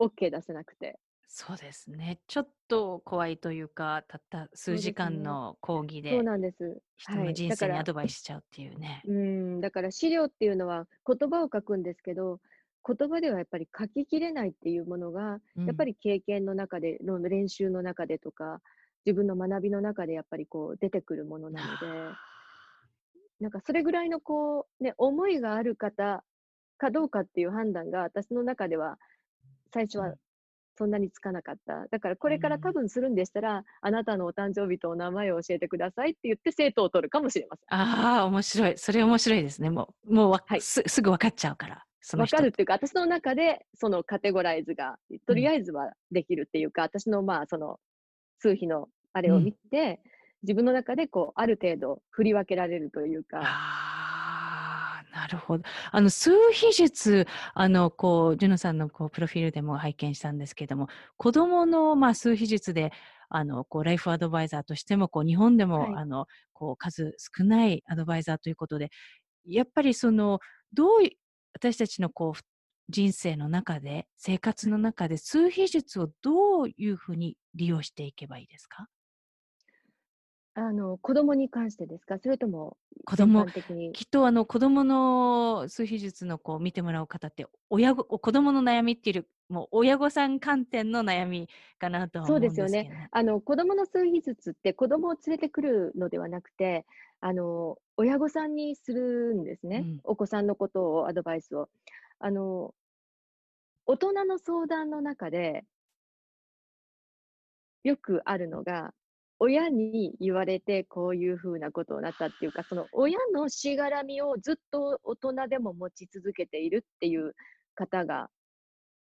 OK 出せなくて。そうですね。ちょっと怖いというか、たった数時間の講義そうでなんです。人の人生にアドバイスしちゃうっていうね。うん、だから資料っていうのは言葉を書くんですけど、言葉ではやっぱり書ききれないっていうものが、やっぱり、り経験の中で、の練習の中でとか、自分の学びの中でやっぱりこう出てくるものなので、なんかそれぐらいのこう、ね、思いがある方かどうかっていう判断が私の中では最初はうんそんなにつかなかった。だからこれから多分するんでしたら、あなたのお誕生日とお名前を教えてくださいって言って生徒を取るかもしれません。ああ、面白い。それ面白いですね。もう、もうわ、はいすすぐ分かっちゃうから。その人わかるっていうか、私の中でそのカテゴライズが、とりあえずはできるっていうか、私のまあその数比のあれを見て、自分の中でこう、ある程度振り分けられるというか、ああ、なるほど。あの、数秘術、あの、こう、ジュノさんのこうプロフィールでも拝見したんですけども、子供の、まあ、数秘術で、あの、こう、ライフアドバイザーとしても、こう、日本でも、はい。あの、こう、数少ないアドバイザーということで、やっぱりその、どうい、私たちのこう、人生の中で、生活の中で、数秘術をどういうふうに利用していけばいいですか？あの、子供に関してですか？それとも全子供般的に。きっとあの子供の数秘術のこう見てもらう方って、親ご子供の悩みっていうも親御さん観点の悩みかなとはそう思ですよね。あの、子供の数秘術って子供を連れてくるのではなくて、あの、親御さんにするんですね。うん。お子さんのことをアドバイスを。あの大人の相談の中でよくあるのが、親に言われてこういう風なことになったっていうか、その親のしがらみをずっと大人でも持ち続けているっていう方が、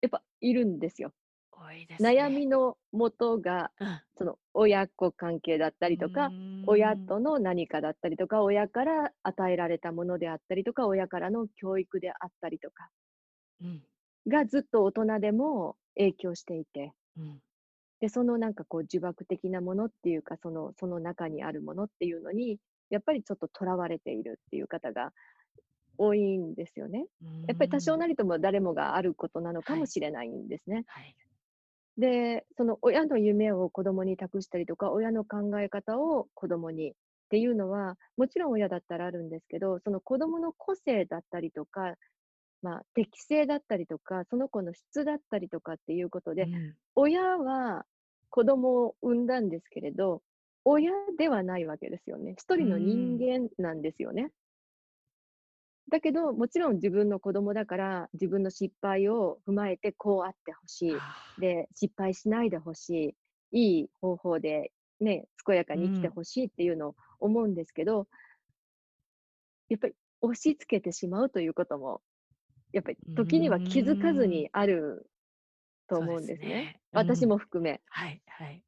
やっぱいるんですよ。多いです悩ね。みの元が、うん。その親子関係だったうりとか、親。との何かだったりとか、親から与えられたものであったりとか、親からの教育であったりとかうん。がずっと大人でも影響していて、うん。で、そのなんかこう呪縛的なものっていうか、そのその中にあるものっていうのに、やっぱりちょっと囚われているっていう方が多いんですよね。うやっぱり多。少なりとも誰もがあることなのかはい。もしれないんですね。はい。で、その親の夢を子供に託したりとか、親の考え方を子供にっていうのは、もちろん親だったらあるんですけど、その子供の個性だったりとか、まあ、適性だったりとか、その子の質だったりとかっていうことで、うん。親は子供を産んだんですけれど、親ではないわけですよね。一う人の人。間なんですよね。だけど、もちろん自分の子供だから、自分の失敗を踏まえてこうあってほしい。で、失敗しないでほしい。いい方法でね、健やかうに生きてん。ほしいっていうのを思うんですけどやっぱり押し付けてしまうということも、やっぱりう時には気づかず。にあると思うんですね。すね。う私ん。も含め。はいはい。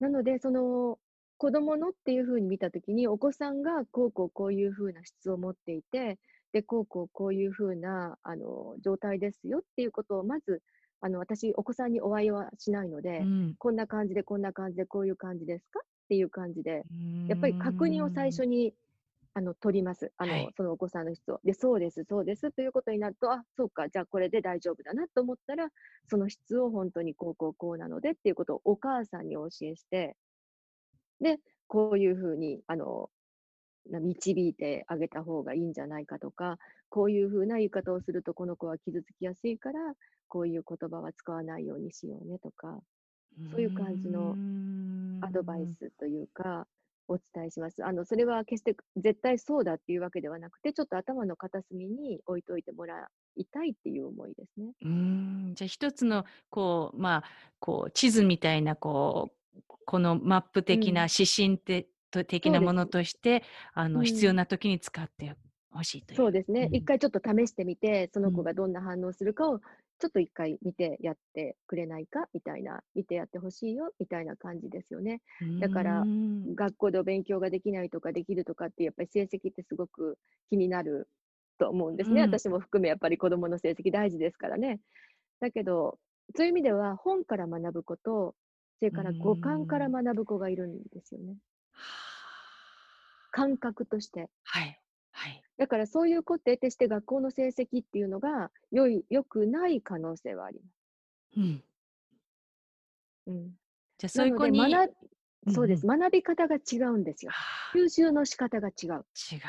なので、その、子供のっていう風に見たときに、お子さんがこうこうこういう風な質を持っていて、で、こうこうこういう風な、あの、状態ですよっていうことをまず、あの、私、お子さんにお会いはしないのうで、ん。こんな感じでこんな感じでこういう感じですかっていう感じで、うやっぱり確認を最。初に、あの、取ります。あの、はい。そのお子さんの質を。で、そうですそうですということになると、あ、そうか、じゃあこれで大丈夫だなと思ったら、その質をほんとにこうこうこうなのでっていうことをお母さんにお教えしてで、こういう風に、あの、な導いてあげた方がいいんじゃないかとか、こういう風な言い方をするとこの子は傷つきやすいから、こういう言葉は使わないようにしようねとか、うそういう感じのアドバイ。スというか、お伝えします。あの、それは決して絶対そうだっていうわけではなくて、ちょっと頭の片隅に置いといてもらいたいっていう思いですね。うーん。じゃ、一つのこう、まあ、こう地図みたいなこう、このマップうん。的な指針てと的そうでなものす。として、あうの、必要ん。な時に使って欲しいという。そうですね。一うん。回ちょっと試してみて、そうの子ん。がどんな反応するかを、ちょっと一回見てやってくれないかみたいな、見てやって欲しいよみたいな感じですよね。うだから。学校でお勉強ができないとかできるとかって、やっぱり成績ってすごく気になると思うんですね。うん。私も含めやっぱり子供の成績大事ですからね。だけど、そういう意味では本から学ぶ子と、それから五感からん。学ぶ子がいるんですよね。はあ。感覚として。はい。はい。だからそういう子って決して学校の成績っていうのが良い良くない可能性はあります。うん。うん。じゃ、そういう子にまなうんそうです。うん。学び方が違うんですよ。はあ。吸収の仕方が違う。違う。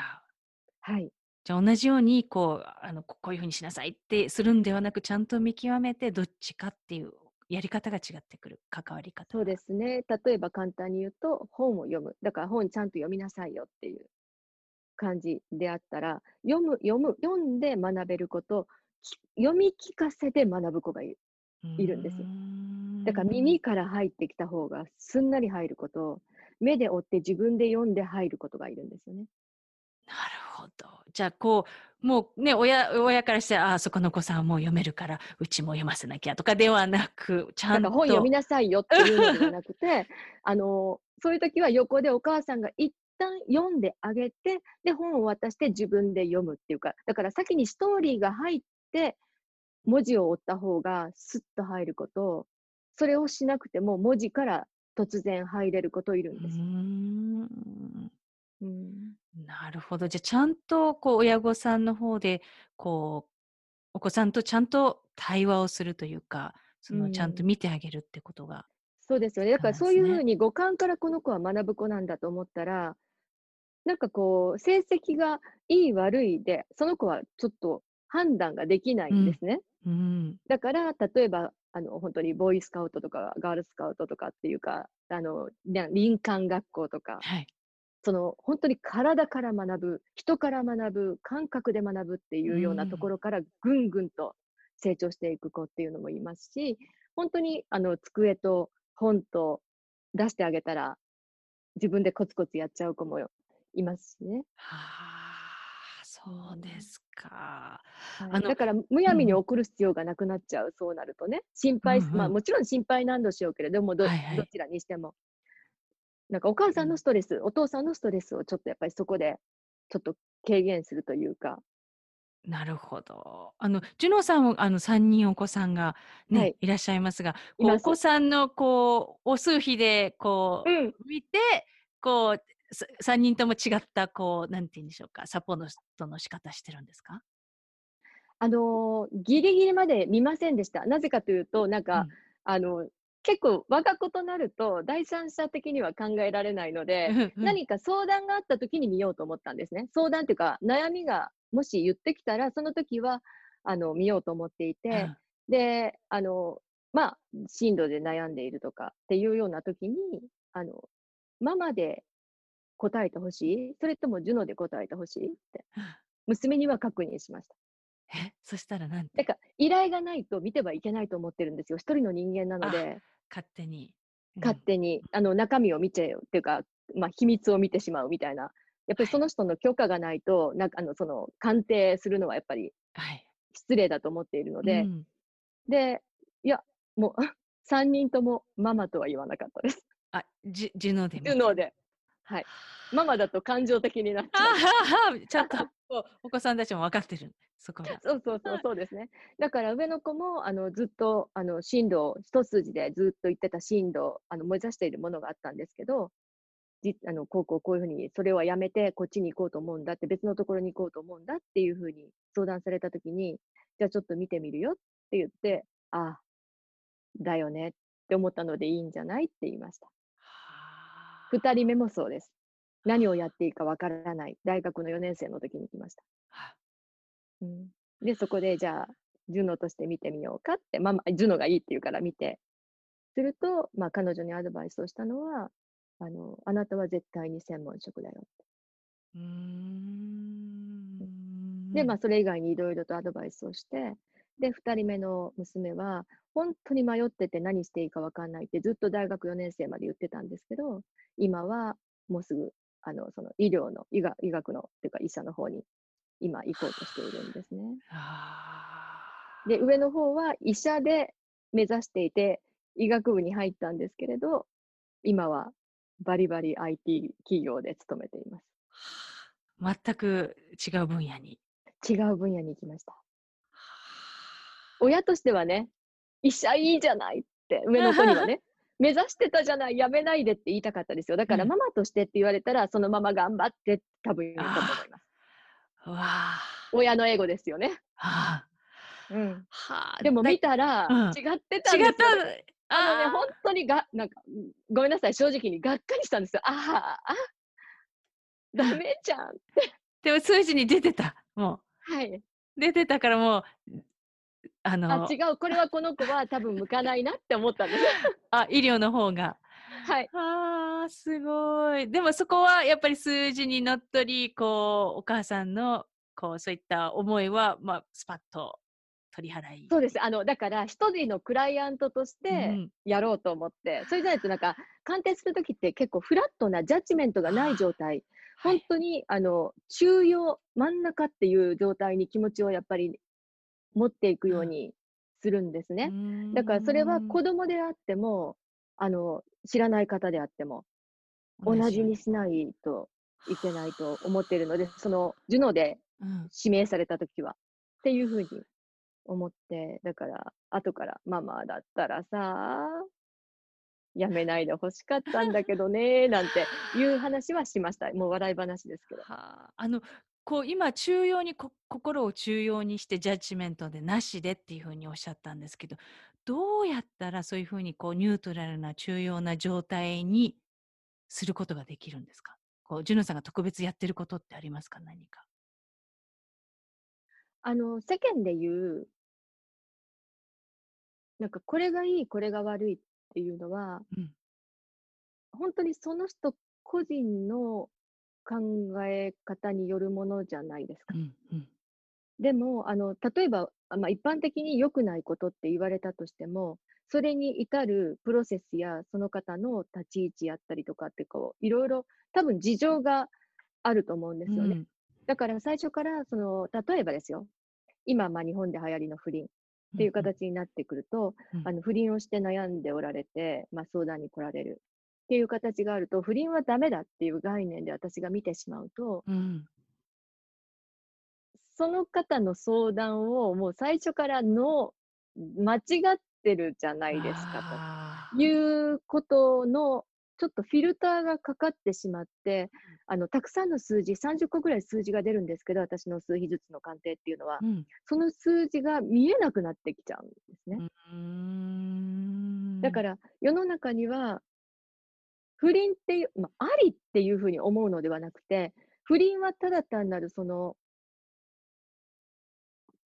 はい。じゃ、同じようにこう、あの、ここういう風にしなさいってするんではなく、ちゃんと見極めてどっちかっていうやり方が違ってくる、関わり方そうでが。すね。例えば簡単に言うと、本を読む。だから本ちゃんと読みなさいよっていう感じであったら、読む読む読んで学べる子と、き読み聞かせて学ぶ子がいるういるんですよ。だから。耳から入ってきた方がすんなり入る子と、目で追って自分で読んで入ることがいるんですよね。なるほど。じゃあ、こう、もうね、親親からして、ああ、そこのお子さんはもう読めるから、うちも読ませなきゃとかではなく、ちゃんだから本読みとなさいよっていうのではなくて、あの、そういう時は横でお母さんが一旦読んであげて、で、本を渡して自分で読むっていうか、だから先にストーリーが入って、文字を追った方がスッと入る子と、それをしなくても文字から突然入れる子といるうんです。うん。なるほど。じゃ、ちゃんとこう親御さんの方で、こう、お子さんとちゃんと対話をするというか、そうのちゃんとん。見てあげるってことがそうですよね。だからそういうふうに。に五感からこの子は学ぶ子なんだと思ったら、なんかこう、成績がいい悪いで、その子はちょっと判断ができないんですね。うん。だから、例えば、あの、本当にボーイスカウトとかガールスカウトとかっていうか、あの、な林間学校とか、はい。その本当に体から学ぶ、人から学ぶ、感覚で学ぶっていうようなところからぐんぐんと成長していく子っていうのもいますし、本当にあの机と本と出してあげたら自分でコツコツやっちゃう子もいますしね。はあ、そうですか。はいあのだからむやみにうん送る必要がなくなっちゃう、そうなるとね。心配す、うんうんまあもちろん心配なんでしょうけれども、どはいはいどちらにしても。なんかお母さんのストレス、お父さんのストレスをちょっとやっぱりそこでちょっと軽減するというか、なるほど。あの、ジュノさんは、あの、3人お子さんがね、はいい、らっしゃいますが、お子さんの、こう、お数比で、こう、うん、見て、こう、さ3人とも違った、こう、なんて言うんでしょうか、サポートの仕方してるんですか？あのーギリギリまで見ませんでした。なぜかというと、なんか、うんあの、結構我が子となると、第三者的には考えられないので、うんうん何か相談があった時に見ようと思ったんですね。相談というか、悩みがもし言ってきたら、その時は、あの、見ようと思っていて、うんで、あの、まあ、進路で悩んでいるとかっていうような時に、あの、ママで答えてほしい？それともジュノで答えてほしい？って、娘には確認しました。え、そしたらなんて？だから、依頼がないと見てはいけないと思ってるんですよ。一人の人間なので、勝手に。うん勝手に、あの、中身を見ちゃうっていうか、まあ、秘密を見てしまうみたいな。やっぱりその人の許可がないと、なんか、あの、その、鑑定するのはやっぱりはい。失礼だと思っているので、うんで、いや、もう、3人ともママとは言わなかったです。あ、ジュジュノで見て。いうので、はい。ママだと感情的になっちあゃう。ちゃんとお子さんたちも分かってる。そこが。そうそうそう、そうですね。だから上の子も、あの、ずっと、あの、進路を、一筋でずっと言ってた進路を、あの、目指しているものがあったんですけど、じあの、こうこうこういうふうに、それはやめて、こっちに行こうと思うんだって、別のところに行こうと思うんだっていうふうに相談されたときに、じゃあちょっと見てみるよって言って、ああ、だよねって思ったのでいいんじゃないって言いました。は二人目もそうです。何をやっていいかわからない。大学の4年生の時に来ました。あうん、で、そこで、じゃあ、ジュノとして見てみようかって、ママ、ジュノがいいって言うから見て、すると、まあ、彼女にアドバイスをしたのは、あの、あなたは絶対に専門職だよって。うーん。で、まあ、それ以外にいろいろとアドバイスをして、で、二人目の娘は、本当に迷ってて何していいかわかんないってずっと大学4年生まで言ってたんですけど、今はもうすぐ、あの、その医療の、医学医学の、っていうか医者の方に今行こうとしているんですね。で、上の方は医者で目指していて、医学部に入ったんですけれど、今はバリバリ IT 企業で勤めています。全く違う分野に。違う分野に行きました。親としてはね、医者いいじゃないって、上の子にはね、目指してたじゃない、やめないでって言いたかったですよ。だからうんママとしてって言われたら、そのまま頑張って多分言うと思います。うわあ。親のエゴですよね。はあ。うん。はあ。でも見たらうん違ってたんですよ。あのね、本当にが、なんか、うんごめんなさい、正直にがっかりしたんですよ。ああ、あ、ダメじゃん。でも数字に出てた。もはい。う。出てたからもう、ああの、、違う、これはこの子は多分向かないなって思ったんです。あ、医療の方が。はい。ああ、すごい。でもそこはやっぱり数字にのっとり、こう、お母さんの、こう、そういった思いは、まあ、スパッと取り払い。そうです。あの、だから、一人のクライアントとしうてんやろうと思って、それじゃないとなんか、鑑定するときって結構フラットなジャッジメントがない状態、はい本当に、あの、中央、真ん中っていう状態に気持ちをやっぱり持っていくようにするんですね。だからそれは子供であっても、あの、知らない方であっても、同じにしないといけないと思っているので、その、ジュノでうん指名されたときは、っていうふうに思って、だから、後から、ママだったらさ、やめないで欲しかったんだけどね、なんていう話はしました。もう笑い話ですけど。はあ、あのこう今中庸にこ心を中庸にしてジャッジメントでなしでっていうふうにおっしゃったんですけど、どうやったらそういうふうにこうニュートラルな中庸な状態にすることができるんですか？こう、ジュノさんが特別やってることってありますか？何か。あの、世間で言うなんかこれがいい、これが悪いっていうのは、うん。本当にその人個人の考え方によるものじゃないですか。うんうん。でも、あの、例えば、あ、まあ、一般的に良くないことって言われたとしても、それに至るプロセスやその方の立ち位置やったりとかってこう、いろいろ多分事情があると思うんですよね。うん。だから最初からその、例えばですよ、今、ま、日本で流行りの不倫っていう。形になってくると、うん。あの、不倫をして悩んでおられて、ま、相談に来られるっていう形があると、不倫はダメだっていう概念で私が見てしまうとうん。その方の相談をもう最初からノー間違ってるじゃないですかと。いうことの、ちょっとフィルターがかかってしまって、あの、たくさんの数字、30個ぐらい数字が出るんですけど、私の数秘術の鑑定っていうのは、うん。その数字が見えなくなってきちゃうんですね。だから世の中には不倫っていう、ま、ありっていう風に思うのではなくて、不倫はただ単なるその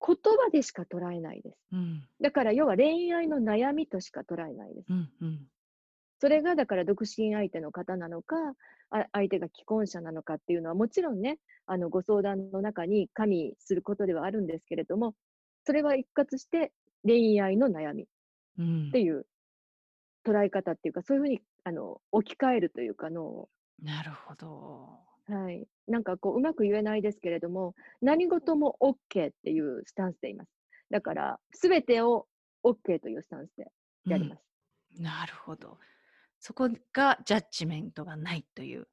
言葉でしか捉えないです。うん。だから要は恋愛の悩みとしか捉えないです。うんうん。それがだから独身相手の方なのか、あ相手が既婚者なのかっていうのはもちろんね、あの、ご相談の中に加味することではあるんですけれども、それは一括して恋愛の悩みっうん。ていう捉え方っていうか、そういう風にあの、置き換えるというか脳を。なるほど。はい。なんかこう、うまく言えないですけれども、何事もオッケーっていうスタンスでいます。だから、全てをオッケーというスタンスでうん。やります。なるほど。そこがジャッジメントがないという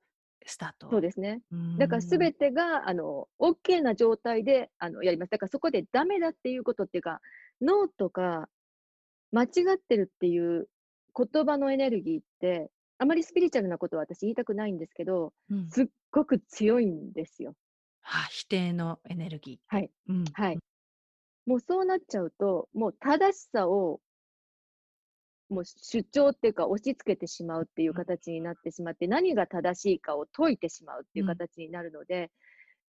スタート。そうですね。だからん。全てがあの、オッケーな状態であの、やります。だからそこでダメだっていうことっていうか、ノーとか間違ってるっていう言葉のエネルギーって、あまりスピリチュアルなことは私言いたくないんですけど、うん。すっごく強いんですよ。は、否定のエネルギー。はい。うん、はい。うん。もうそうなっちゃうと、もう正しさをもう主張っていうか、押し付けてしまうっていううん。形になってしまって、何が正しいかを説いてしまうっていううん。形になるので、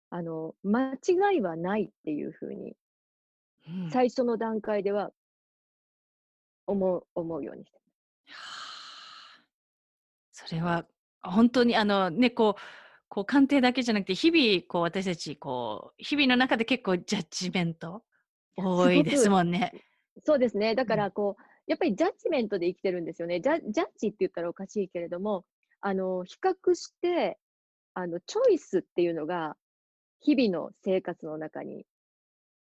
あの、間違いはないっていう風にうん。最初の段階では思う思うようにしてはあ。それは、ほんとにあの、ね、こうこう鑑定だけじゃなくて、日々こう私たちこう、日々の中で結構ジャッジメント多いですもんね。そうですね。だうん。からこう、やっぱりジャッジメントで生きてるんですよね。ジャジャッジって言ったらおかしいけれども、あの、比較して、あの、チョイスっていうのが、日々の生活の中に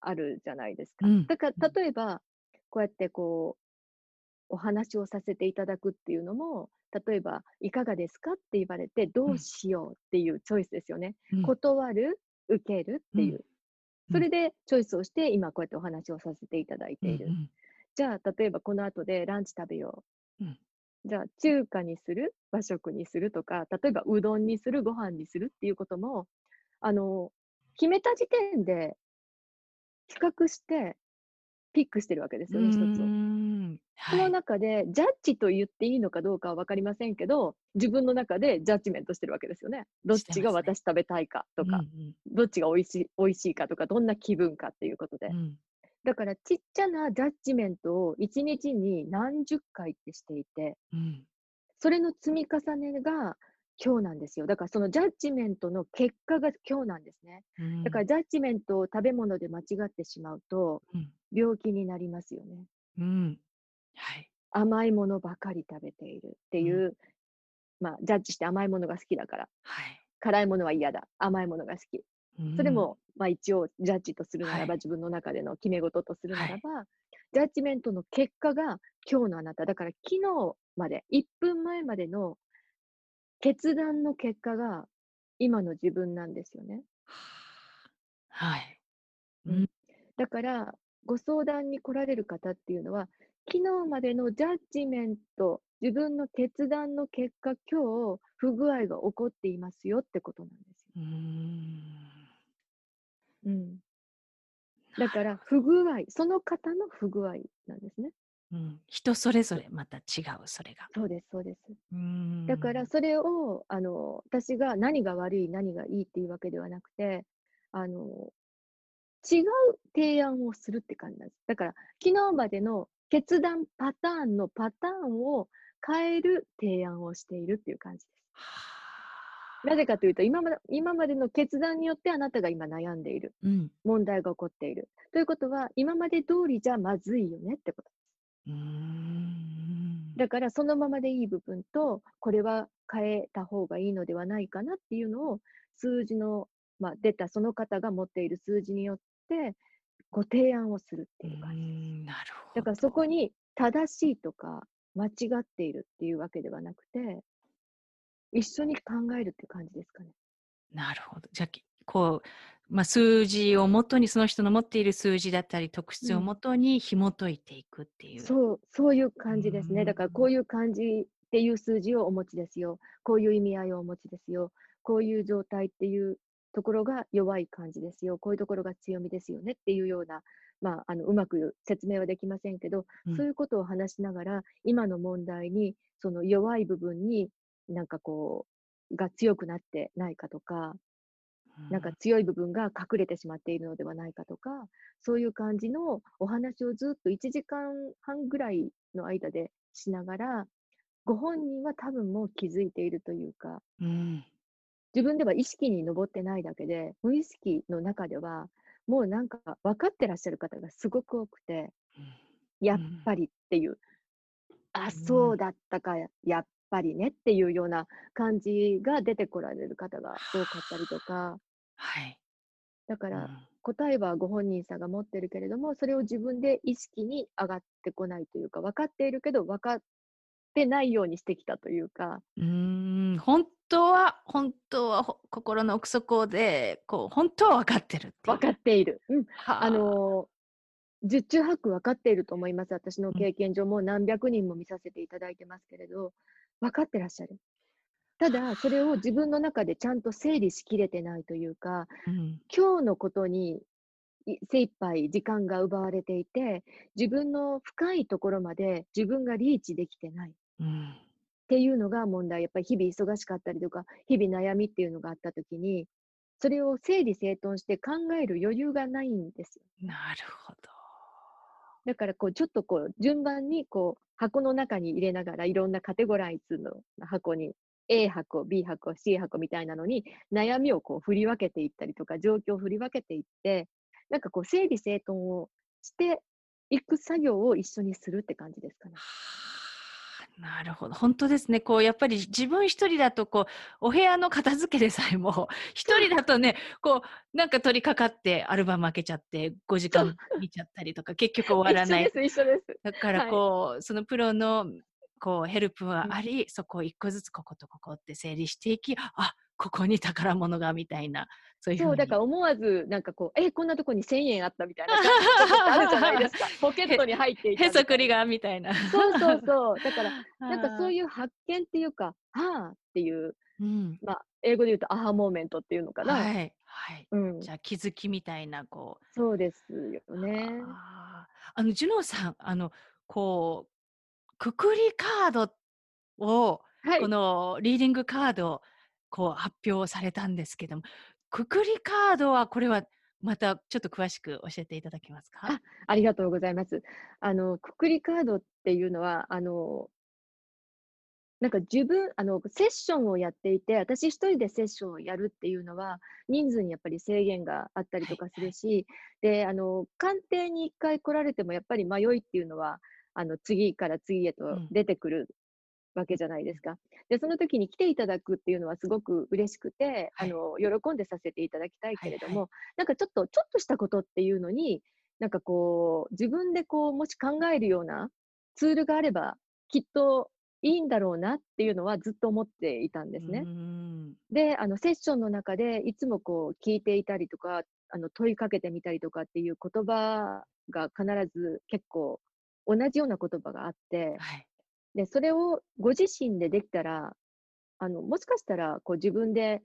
あるじゃないですか。うん、だかうん。例えば、こうやってこう、お話をさせていただくっていうのも、例えば「いかがですか？」って言われて、どううん。しようっていうチョイスですよね。うん。断る？受ける？っうん。ていう。うん。それでチョイスをして、今こうやってお話をさせていただいうんうている。ん。じゃあ、例えばこの後でランチ食べようん。う。じゃあ、中華にする？和食にする？とか、例えばうどんにする？ご飯にする？っていうことも、あの、決めた時点で比較して、ピックしてるわけですよね、1つを。ん、そのはい。中で、ジャッジと言っていいのかどうかは分かりませんけど、自分の中でジャッジメントしてるわけですよね。どっちが。私食べたいかとうんうか、ん。どっちが美味しい美味しいかとか、どんな気分かっていうことで。うん。だからちっちゃなジャッジメントを1日に何十回ってしていてうん。それの積み重ねが今日なんですよ。だからそのジャッジメントの結果が今日なんですね。うーん。だからジャッジメントを食べ物で間違ってしまうと、うん。病気になりますよね。うん。はい。甘いものばかり食べているってうん。いう、まあ、ジャッジして甘いものが好きだから。はい。辛いものは嫌だ、甘いものが好き。うーん。それも、ま、一応ジャッジとするならば、はい。自分の中での決め事とするはい。ならば、ジャッジメントの結果が今日のあなた。だから昨日まで、1分前までの決断の結果が今の自分なんですよね。はい。ううん。ん。だから、ご相談に来られる方っていうのは、昨日までのジャッジメント、自分の決断の結果、今日不具合が起こっていますよってことなんですよ。うーん。うん。だから、不具合、その方の不具合なんですね。うん、人それぞれまた違う、それが。そうです、そうです。うーだから、ん。それを、あの、私が何が悪い、何がいいっていうわけではなくて、あの、違う提案をするって感じなんです。だから、昨日までの決断パターンのパターンを変える提案をしているっていう感じです。なぜかというと、今まで今までの決断によってあなたが今悩んでいる。うん。問題が起こっている。ということは、今まで通りじゃまずいよねってこと。うーん。だから、そのままでいい部分と、これは変えた方がいいのではないかなっていうのを、数字の、まあ、出たその方が持っている数字によって、ご提案をするってういう感じ。ーん、なるほだからそこど。に正しいとか間違っているっていうわけではなくて、一緒に考えるっていう感じですかね。なるほど。じゃあ、きこう、まあ、数字をもとに、その人の持っている数字だったり、特質をもうん。とに紐解いていくっていう。そう、そういうう感じですね。だから、ー。こうんいう感じっていう数字をお持ちですよ。こういう意味合いをお持ちですよ。こういう状態っていうところが弱い感じですよ。こういうところが強みですよねっていうような、まあ、あの、うまく説明はできませんけど、うん。そういうことを話しながら、今の問題に、その弱い部分に、なんかこう、が強くなってないかとか、なんかうん。強い部分が隠れてしまっているのではないかとか、そういう感じのお話をずっと1時間半ぐらいの間でしながら、ご本人は多分もう気づいているというか、うん。自分では意識に上ってないだけで、無意識の中では、もうなんか分かってらっしゃる方がすごく多くて、やっん。ぱりっていう、あ、う。そうんだったか、やっぱりねっていうような感じが出てこられる方が多かったりとか、はい。だからうん。答えはご本人さんが持ってるけれども、それを自分で意識に上がってこないというか、分かっているけど分かってないようにしてきたというか。うーん、本当は本当は、ほ心の奥底で、こう、本当は分かってるって分か。っている。うん。あはあ。の、十中八九分かっていると思います。私のうん。経験上、もう何百人も見させていただいてますけれど、分かってらっしゃる。ただ、それを自分の中でちゃんと整理しきれてないというか、うん。今日のことにい精一杯時間が奪われていて、自分の深いところまで自分がリーチできてない。うん。っていうのが問題。やっぱり日々忙しかったりとか、日々悩みっていうのがあったときに、それを整理整頓して考える余裕がないんですよ。なるほど。だからこう、ちょっとこう、順番にこう、箱の中に入れながら、いろんなカテゴライズの箱に、A 箱、B 箱、C 箱みたいなのに、悩みをこう振り分けていったりとか、状況を振り分けていって、なんかこう、整理整頓をしていく作業を一緒にするって感じですかね。はあ、なるほど。本当ですね。こう、やっぱり自分一人だと、こう、お部屋の片付けでさえも、一人だとね、こう、なんか取り掛かって、アルバム開けちゃって、5時。間見ちゃったりとか、結局終わらない。一緒です、一緒です。だから、はい。こう、そのプロの、こう、ヘルプうん。はあり、そこを一個ずつこことここって整理していき、あ、ここに宝物がみたいな、そういうふそうう、だに。から思わず、なんかこう、え、こんなとこに1000円あったみたいなあるじゃないですか。ポケットへ、に入っていへそくり。がみたいな。そうそうそう。だから、なんかそう。いう発見っていうか、はあっていう、うん。まあ、英語で言うとアハモーメントっていうのかな。はい、はい。うん。じゃあ、気づきみたいな、こう。そうですよね。はあ。あの、ジュノさん、あの、こう、くくりカードを、こはい。のリーディングカードを、こう、発表されたんですけども、くくりカードは、これはまたちょっと詳しく教えていただけますか？あ、ありがとうございます。あの、くくりカードっていうのは、あのなんか自分あの、セッションをやっていて、私一人でセッションをやるっていうのは、人数にやっぱり制限があったりはいとかすはい。るし、で、あの、鑑定に1回来られてもやっぱり迷いっていうのは、あの、次から次へとうん。出てくるわけじゃないですか。で、その時に来ていただくっていうのはすごく嬉しくて、あはい。の、喜んでさせていただきたいはいはい。けれども、なんかちょっとちょっとしたことっていうのに、なんかこう、自分でこう、もし考えるようなツールがあれば、きっといいんだろうなっていうのはずっと思っていたんですね。ん。で、あの、セッションの中でいつもこう聞いていたりとか、あの、問いかけてみたりとかっていう言葉が必ず結構同じような言葉があって、はい。で、それをご自身でできたら、あの、もしかしたらこう自分で、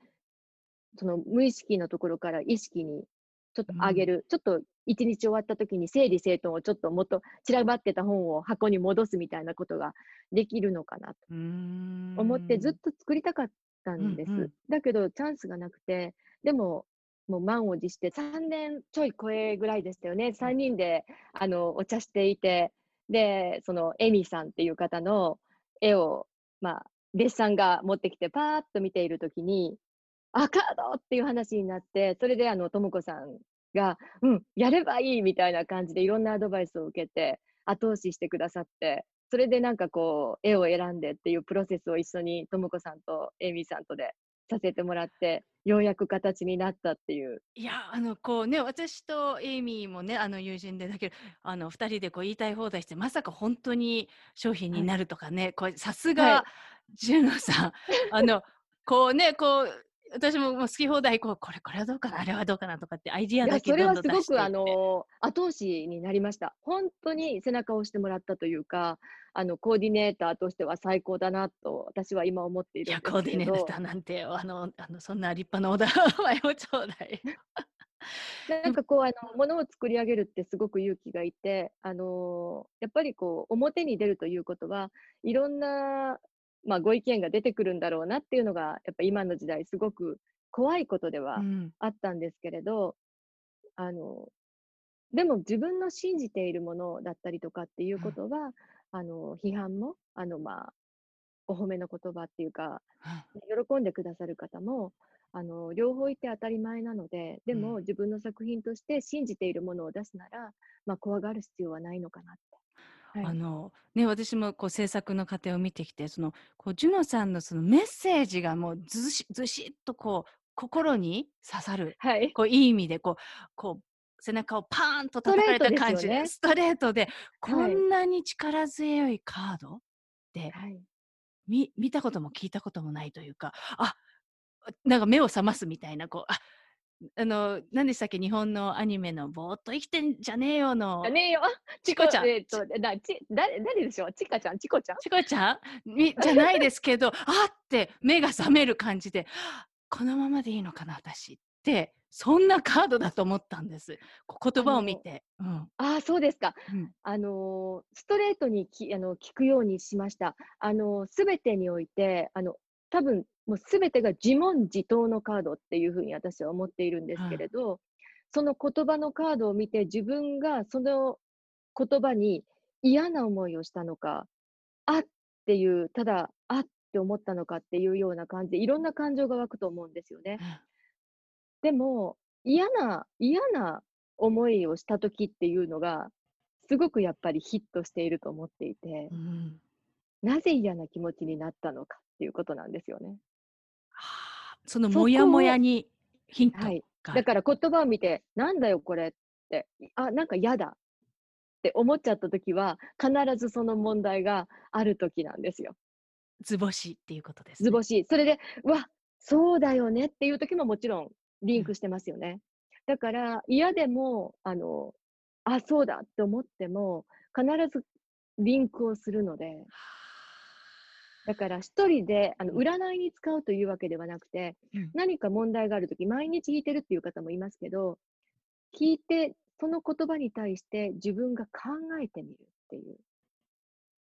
その無意識のところから意識にちょっとあげる、ちょっと一日終わった時に整理整頓をちょっともっと散らばってた本を箱に戻すみたいなことができるのかなと思ってずっと作りたかったんです。うんうんだけどチャンスがなくて、でももう満を持して3年ちょい超えぐらいでしたよね。3人であのお茶していて、で、そのエミさんっていう方の絵を、まあ、弟子さんが持ってきてパーッと見ているときに、あ、カードっていう話になって、それであの、ともこさんが、うん、やればいいみたいな感じでいろんなアドバイスを受けて、後押ししてくださって、それでなんかこう、絵を選んでっていうプロセスを一緒にともこさんとエイミさんとでさせてもらって、ようやく形になったっていう。いやあのこうね私とエイミーもねあの友人でだけどあの2人でこう言いたい放題してまさか本当に商品になるとかね、これさすはがいジュノさんあのこうねこう私ももう好き放題こうこれこれはどうかなあれはどうかなとかってアイディアだけそれどんどん出していってはすごく、あの、後押しになりました。本当に背中を押してもらったというか、あの、コーディネーターとしては最高だなと、私は今思っていいやるコーディネーターなんてあのあのそんな立派なオーダー前をちょうだい。なんかこう、あの、ものを作り上げるってすごく勇気がいて、あの、やっぱりこう、表に出るということは、いろんな、まあ、ご意見が出てくるんだろうなっていうのが、やっぱ今の時代すごく怖いことではうん。あったんですけれど、あの、でも自分の信じているものだったりとかっていうことは、あの、批判も、あの、まあ、お褒めの言葉っていうか、喜んでくださる方も、あの、両方いて当たり前なので、でもうん。自分の作品として信じているものを出すなら、まあ、怖がる必要はないのかなって。はいあのね、私もこう制作の過程を見てきてそのこうジュノさんのそのメッセージがもうずしずしっとこう心に刺さるはい。こういい意味でこうこう背中をパーンと叩かれた感じストレートでストレートでこはいんなに力強いカードってはい。見見たことも聞いたこともないというかあなんか目を覚ますみたいなこうああの何でしたっけ日本のアニメの「ぼーっと生きてんじゃねえよ」のじゃねえよ。チコちゃんえっと、なち誰誰でしょう？ちかちゃん、ちこちゃん？チコちゃん？みじゃないですけど、あって目が覚める感じで、このままでいいのかな、私って、そんなカードだと思ったんです。言葉を見て。うんああ、そうですか。うんあのーストレートにきあの聞くようにしました。あのすべてにおいて、あの多分もうすべてが自問自答のカードっていうふうに私は思っているんですけれど、その言葉のカードを見て自分がその言葉に嫌な思いをしたのか、あっていう、ただあって思ったのかっていうような感じで、いろんな感情が湧くと思うんですよね。でも、嫌な、嫌な思いをした時っていうのが、すごくやっぱりヒットしていると思っていてう、ん。なぜ嫌な気持ちになったのかっていうことなんですよね。はあそのモヤモヤにヒントがあはい。る。だから言葉を見て、なんだよこれって、あ、なんか嫌だって思っちゃった時は、必ずその問題がある時なんですよ。図星っていうことです、図星。それで、うわ、そうだよねっていう時ももちろんリンクしてますよね。だから嫌でも、あの、あ、そうだって思っても、必ずリンクをするので、だから一人であのうん。占いに使うというわけではなくて、うん。何か問題があるとき、毎日弾いてるっていう方もいますけど、聞いて、その言葉に対して自分が考えてみるっていう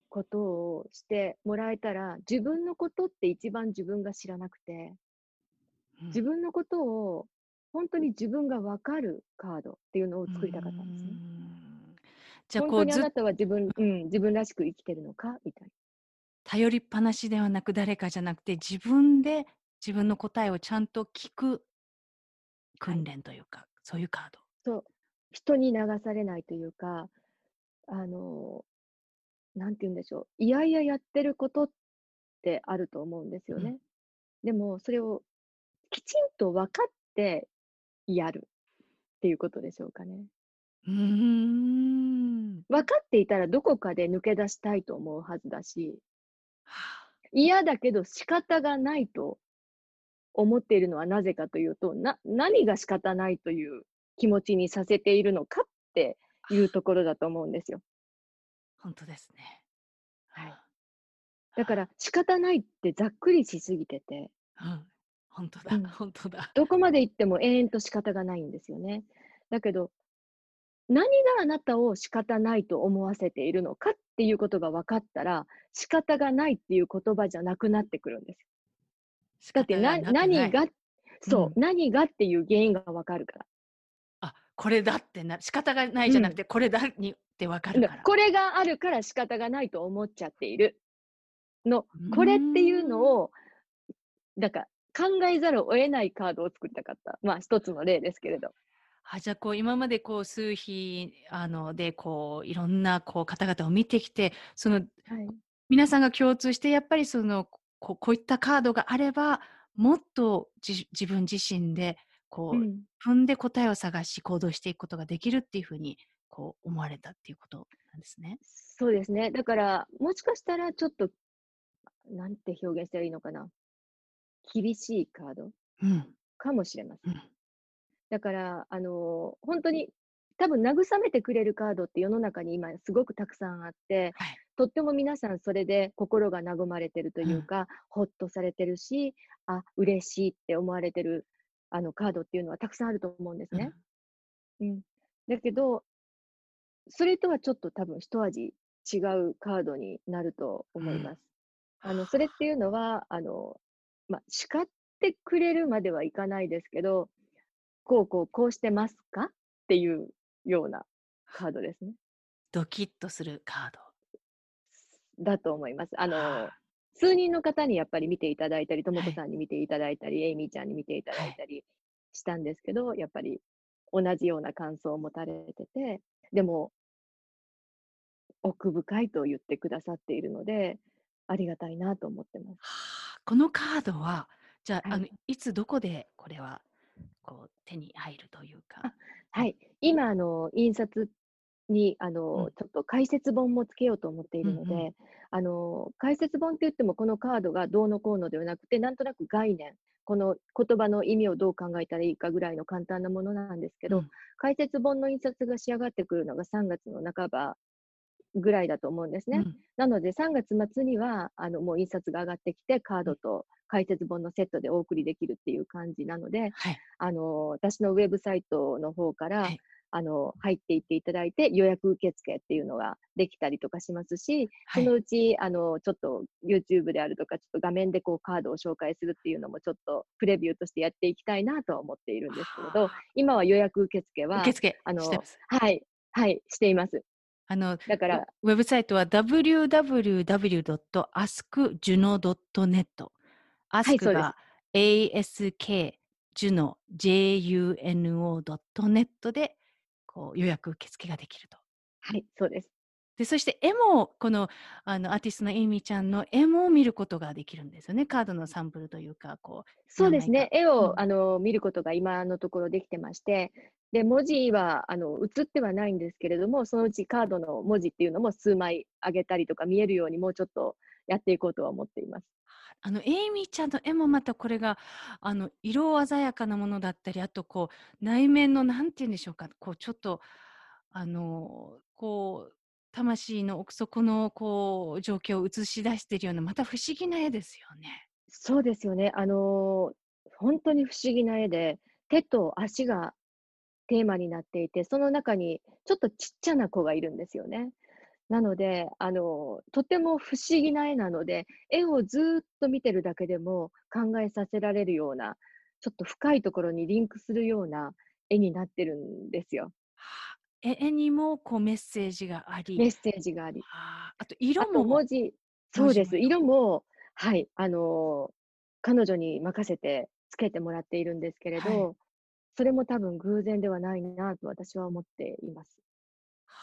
ことをしてもらえたら、自分のことって一番自分が知らなくて、うん。自分のことを本当に自分がわかるカードっていうのを作りたかったんですね。うん。じゃあ本こうずっ当にあなたは自分、うん、自分らしく生きてるのか？みたい頼りっぱなしではなく誰かじゃなくて自分で自分の答えをちゃんと聞く訓練というか、そういうカード。な。そう。人に流されないというか、あの、なんて言うんでしょう。いやいややってることってあると思うんですよね。でも、それをきちんと分かってやるっていうことでしょうかね。うーん。分かっていたらどこかで抜け出したいと思うはずだし、はあ嫌だけど仕方がないと思っているのはなぜかというと、な、何が仕方ないという気持ちにさせているのかっていうところだと思うんですよ。本当ですね。はいあだから仕方ないってざっくりしすぎてて、うん、本当だ、うん本当だ。どこまで行っても永遠と仕方がないんですよね。だけど、何があなたを仕方ないと思わせているのかっていうことが分かったら、仕方がないっていう言葉じゃなくなってくるんです仕方がな何が、そう、うん何がっていう原因が分かるから。あ、これだってな、仕方がないじゃなくて、これだにってわかるから。これがあるから仕方がないと思っちゃっているのこれっていうのを、だから考えざるを得ないカードを作りたかった。まあ一つの例ですけれど。あ、じゃあこう今までこう数比あのでこういろんなこう方々を見てきて、そのはい。皆さんが共通してやっぱりそのここういったカードがあればもっとじ自分自身でこう、うん踏んで答えを探し行動していくことができるっていうふうにこう思われたっていうことなんですね。そうですね。だから、もしかしたらちょっと、なんて表現したらいいのかな。厳しいカードうん。かもしれません。うんだから、あの本当に、多分慰めてくれるカードって世の中に今すごくたくさんあって、はい。とっても皆さんそれで心が和まれてるというか、ほっとされてるし、あ、嬉しいって思われてるあのカードっていうのはたくさんあると思うんですね。うん。だけど、それとはちょっと多分一味違うカードになると思います。あの、それっていうのは、あの、まあ、叱ってくれるまではいかないですけど、こうこうこうしてますか？っていうようなカードですね。ドキッとするカード。だと思います。あのは、数人の方にやっぱり見ていただいたり、ともはいこさんに見ていただいたり、エイミーちゃんに見ていただいたりしたんですけど、やっぱり同じような感想を持たれてて、でも、奥深いと言ってくださっているので、ありがたいなと思ってます。はあこのカードは、じゃあ、はいあのいつどこでこれはこう手に入るというか。はい。今、あの、印刷に、あの、うんちょっと解説本もつけようと思っているので、うんうあの、解説本って言っても、このカードがどうのこうのではなくて、なんとなく概念、この言葉の意味をどう考えたらいいかぐらいの簡単なものなんですけど、うん解説本の印刷が仕上がってくるのが3月の半ばぐらいだと思うんですね。うんなので、3月末には、あの、もう印刷が上がってきて、カードと解説本のセットでお送りできるっていう感じなので、はい。あの、私のウェブサイトの方から、はいあの、入っていっていただいて、予約受付っていうのができたりとかしますし、はいそのうち、あの、ちょっと YouTube であるとか、ちょっと画面でこうカードを紹介するっていうのもちょっとプレビューとしてやっていきたいなとは思っているんですけれどは、今は予約受付は、受付あの。はい、はい、しています。あの、だから、ウェブサイトは www.askjuno.net。ask が ask ジュノ juno.net でこう予約受付ができると。はい、そうです。で、そして絵も、このあのアーティストのエイミーちゃんの絵も見ることができるんですよね。カードのサンプルというか、こう。そうですね。絵を、うんあの見ることが今のところできてまして、で文字はあの映ってはないんですけれども、そのうちカードの文字っていうのも数枚上げたりとか見えるようにもうちょっとやっていこうとは思っています。あのエイミーちゃんの絵もまたこれがあの色鮮やかなものだったりあとこう内面のなんて言うんでしょうかこうちょっとあのこう魂の奥底のこう状況を映し出しているようなまた不思議な絵ですよね。そうですよね。あの本当に不思議な絵で、手と足がテーマになっていて、その中にちょっとちっちゃな子がいるんですよね。なので、あのとても不思議な絵なので、絵をずーっと見てるだけでも考えさせられるような、ちょっと深いところにリンクするような絵になってるんですよ。はあ絵絵にもこうメッセージがありメッセージがあり。はああと色も文字、そうです。色も、はい、あの彼女に任せてつけてもらっているんですけれど、はいそれも多分偶然ではないなと私は思っています。は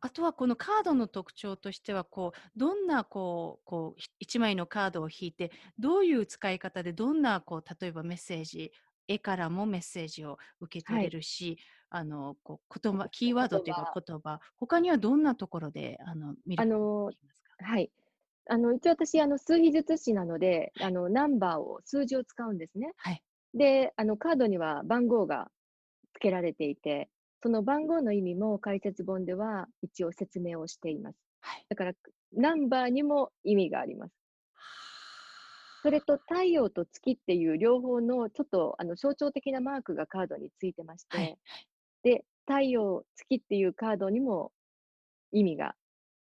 ああとはこのカードの特徴としてはこうどんなこうこう1枚のカードを引いてどういう使い方でどんなこう例えばメッセージ絵からもメッセージを受け取れるし、あのこう言葉キーワードというか言葉他にはどんなところであの見るとがのできますか？はい。あの一応私あの数比術師なので、あのナンバーを数字を使うんですね。はいで、あのカードには番号が付けられていて、その番号の意味も解説本では一応説明をしています。はいだからナンバーにも意味があります。それと太陽と月っていう両方のちょっとあの象徴的なマークがカードについてまして、はいで、太陽、月っていうカードにも意味が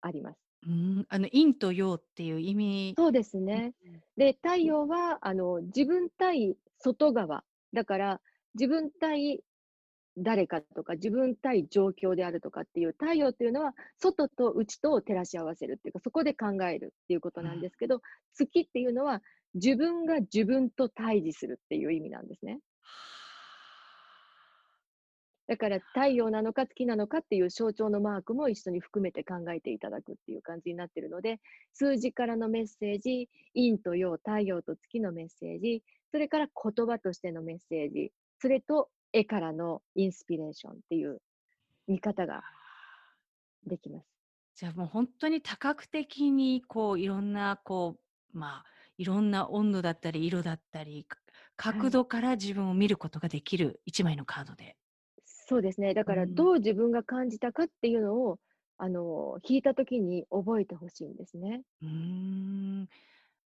あります。うーん、あの、陰と陽っていう意味そうですうんね。うん。で、太陽は、あの、自分対外側。だから、自分対誰かとか、自分対状況であるとかっていう、太陽っていうのは、外と内とを照らし合わせるっていうか、そこで考えるっていうことなん。ですけど、月っていうのは、自分が自分と対峙するっていう意味なんですね。だから、太陽なのか月なのかっていう象徴のマークも一緒に含めて考えていただくっていう感じになってるので、数字からのメッセージ、陰と陽、太陽と月のメッセージ、それから言葉としてのメッセージ、それと絵からのインスピレーションっていう見方ができます。じゃあもう本当に多角的にこういろんなこう、まあ、いろんな温度だったり色だったり、角度から自分を見ることができる一枚のカードで。そうですね。だから、うん。どう自分が感じたかっていうのを、あの、引いた時に覚えて欲しいんですね。うーん。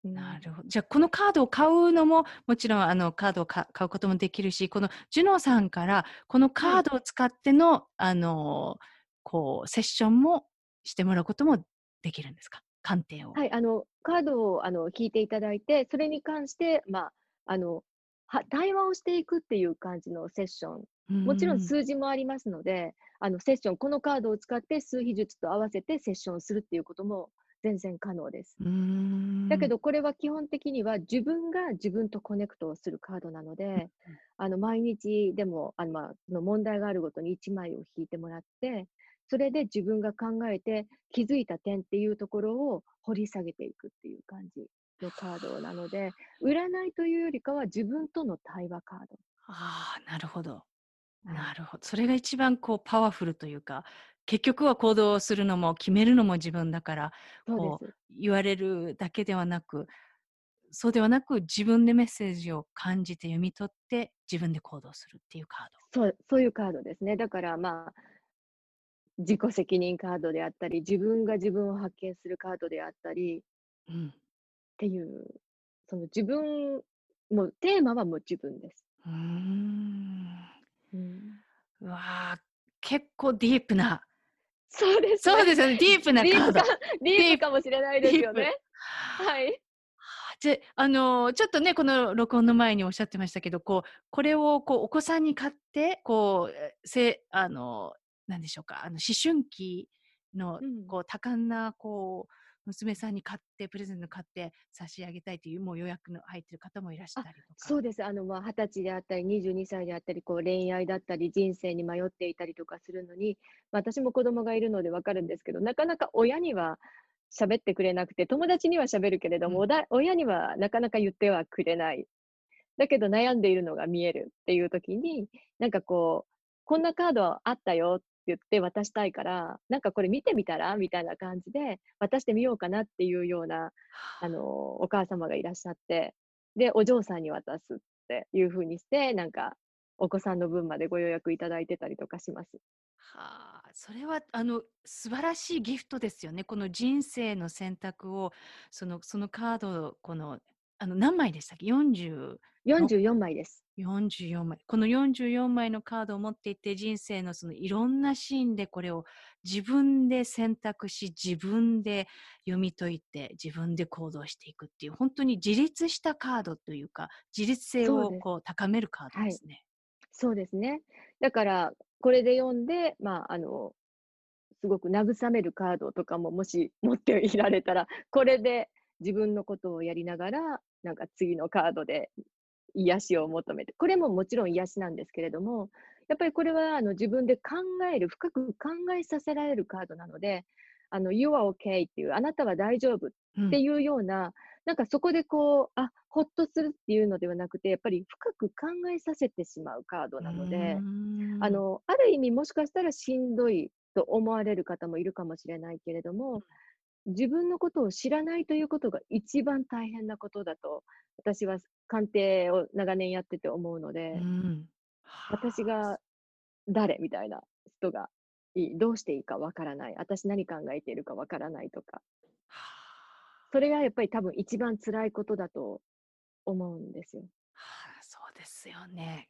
うん。なるほど。じゃあこのカードを買うのも、もちろんあのカードをか買うこともできるし、このジュノさんからこのはカーい。ドを使っての、あの、こうセッションもしてもらうこともできるんですか？鑑定を。はい、あの、カードを、あの、引いていただいて、それに関して、まあ、あの、は対話をしていくっていう感じのセッション。うもちろん。数字もありますので、あの、セッション、このカードを使って数秘術と合わせてセッションするっていうことも全然可能です。だけど、これは基本的には自分が自分とコネクトをするカードなのうんで、うん。あの、毎日でも、あの、まあ、その問題があるごとに1枚を引いてもらって、それで自分が考えて気づいた点っていうところを掘り下げていくっていう感じのカードなので、占いというよりかは自分との対話カード。ああ、なるほど。は。ないるほど。それが一番こうパワフルというか、結局は行動するのも決めるのも自分だから、こうす。言われるだけではなく、そうではなく自分でメッセージを感じて読み取って自分で行動するっていうカード。そう、そういうカードですね。だから、まあ自己責任カードであったり、自分が自分を発見するカードであったりうん。っていう、その自分もうテーマはもう自分です。うーん。うん。うわあ、結構ディープな。そうですね。そうですよね、ディープなカード。ディープかもしれないです。よね。はい。じゃ、あの、ちょっとね、この録音の前におっしゃってましたけど、こう、これをこうお子さんに買って、こう、えせあの、なんでしょうか、あの、思春期のうん。こう多感なこう、娘さんに買ってプレゼント買って差し上げたいという、もう予約の入ってる方もいらしあ、たりとか。そうです。あの、まあ、20歳であったり、22歳であったり、こう恋愛だったり、人生に迷っていたりとかするのに、ま、私も子供がいるので分かるんですけど、なかなか親には喋ってくれなくて、友達には喋るけれども、うん。親にはなかなか言ってはくれない。だけど悩んでいるのが見えるっていう時に、なんかこう、こんなカードあったよって言って渡したいから、なんかこれ見てみたら？みたいな感じで、渡してみようかなっていうような、あの、お母様がいらっしゃって、で、お嬢さんに渡すっていう風にして、なんか、お子さんの分までご予約いただいてたりとかします。はあ、それはあの素晴らしいギフトですよね。この人生の選択を、そのそのカードをこの、あの何枚でしたっけ？40の44枚です。44枚。この44枚のカードを持っていて、人生のそのいろんなシーンでこれを自分で選択し、自分で読み解いて、自分で行動していくっていう、ほんとに自立したカードというか、自立性。をこう高めるカードはい。ですね。そうですね。だから、これで読んで、まあ、あの、すごく慰めるカードとかも、もし持っていられたら、これで自分のことをやりながら、なんか次のカードで癒しを求めて、これももちろん癒しなんですけれども、やっぱりこれはあの自分で考える、深く考えさせられるカードなので、あの、You are okay っていう、あなたは大丈夫っうん。ていうような、なんかそこでこう、あ、ほっとするっていうのではなくて、やっぱり深く考えさせてしまうカードうなので。あの、ある意味もしかしたらしんどいと思われる方もいるかもしれないけれどうん。も、自分のことを知らないということが一番大変なことだと、私は鑑定を長年やってて思うのうで、ん。私はあ。が誰みたいな人がいい、どうしていいかわからない、私何考えているかわからないとか。はあ。それがやっぱり多分一番辛いことだと思うんですよ。はあ、そうですよね。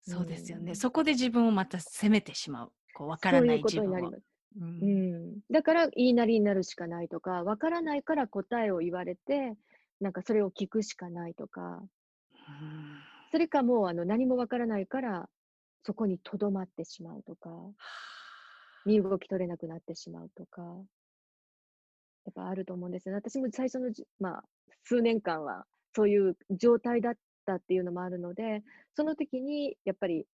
そうですよね。うんそこで自分をまた責めてしまう。こう、わからない自分を。とになります。う。うんん。だから言いなりになるしかないとか、わからないから答えを言われて、なんかそれを聞くしかないとか、うんそれかもうあの何もわからないから、そこにとどまってしまうとか、身動き取れなくなってしまうとか、やっぱあると思うんですよね。私も最初のじ、まあ、数年間はそういう状態だったっていうのもあるので、その時にやっぱり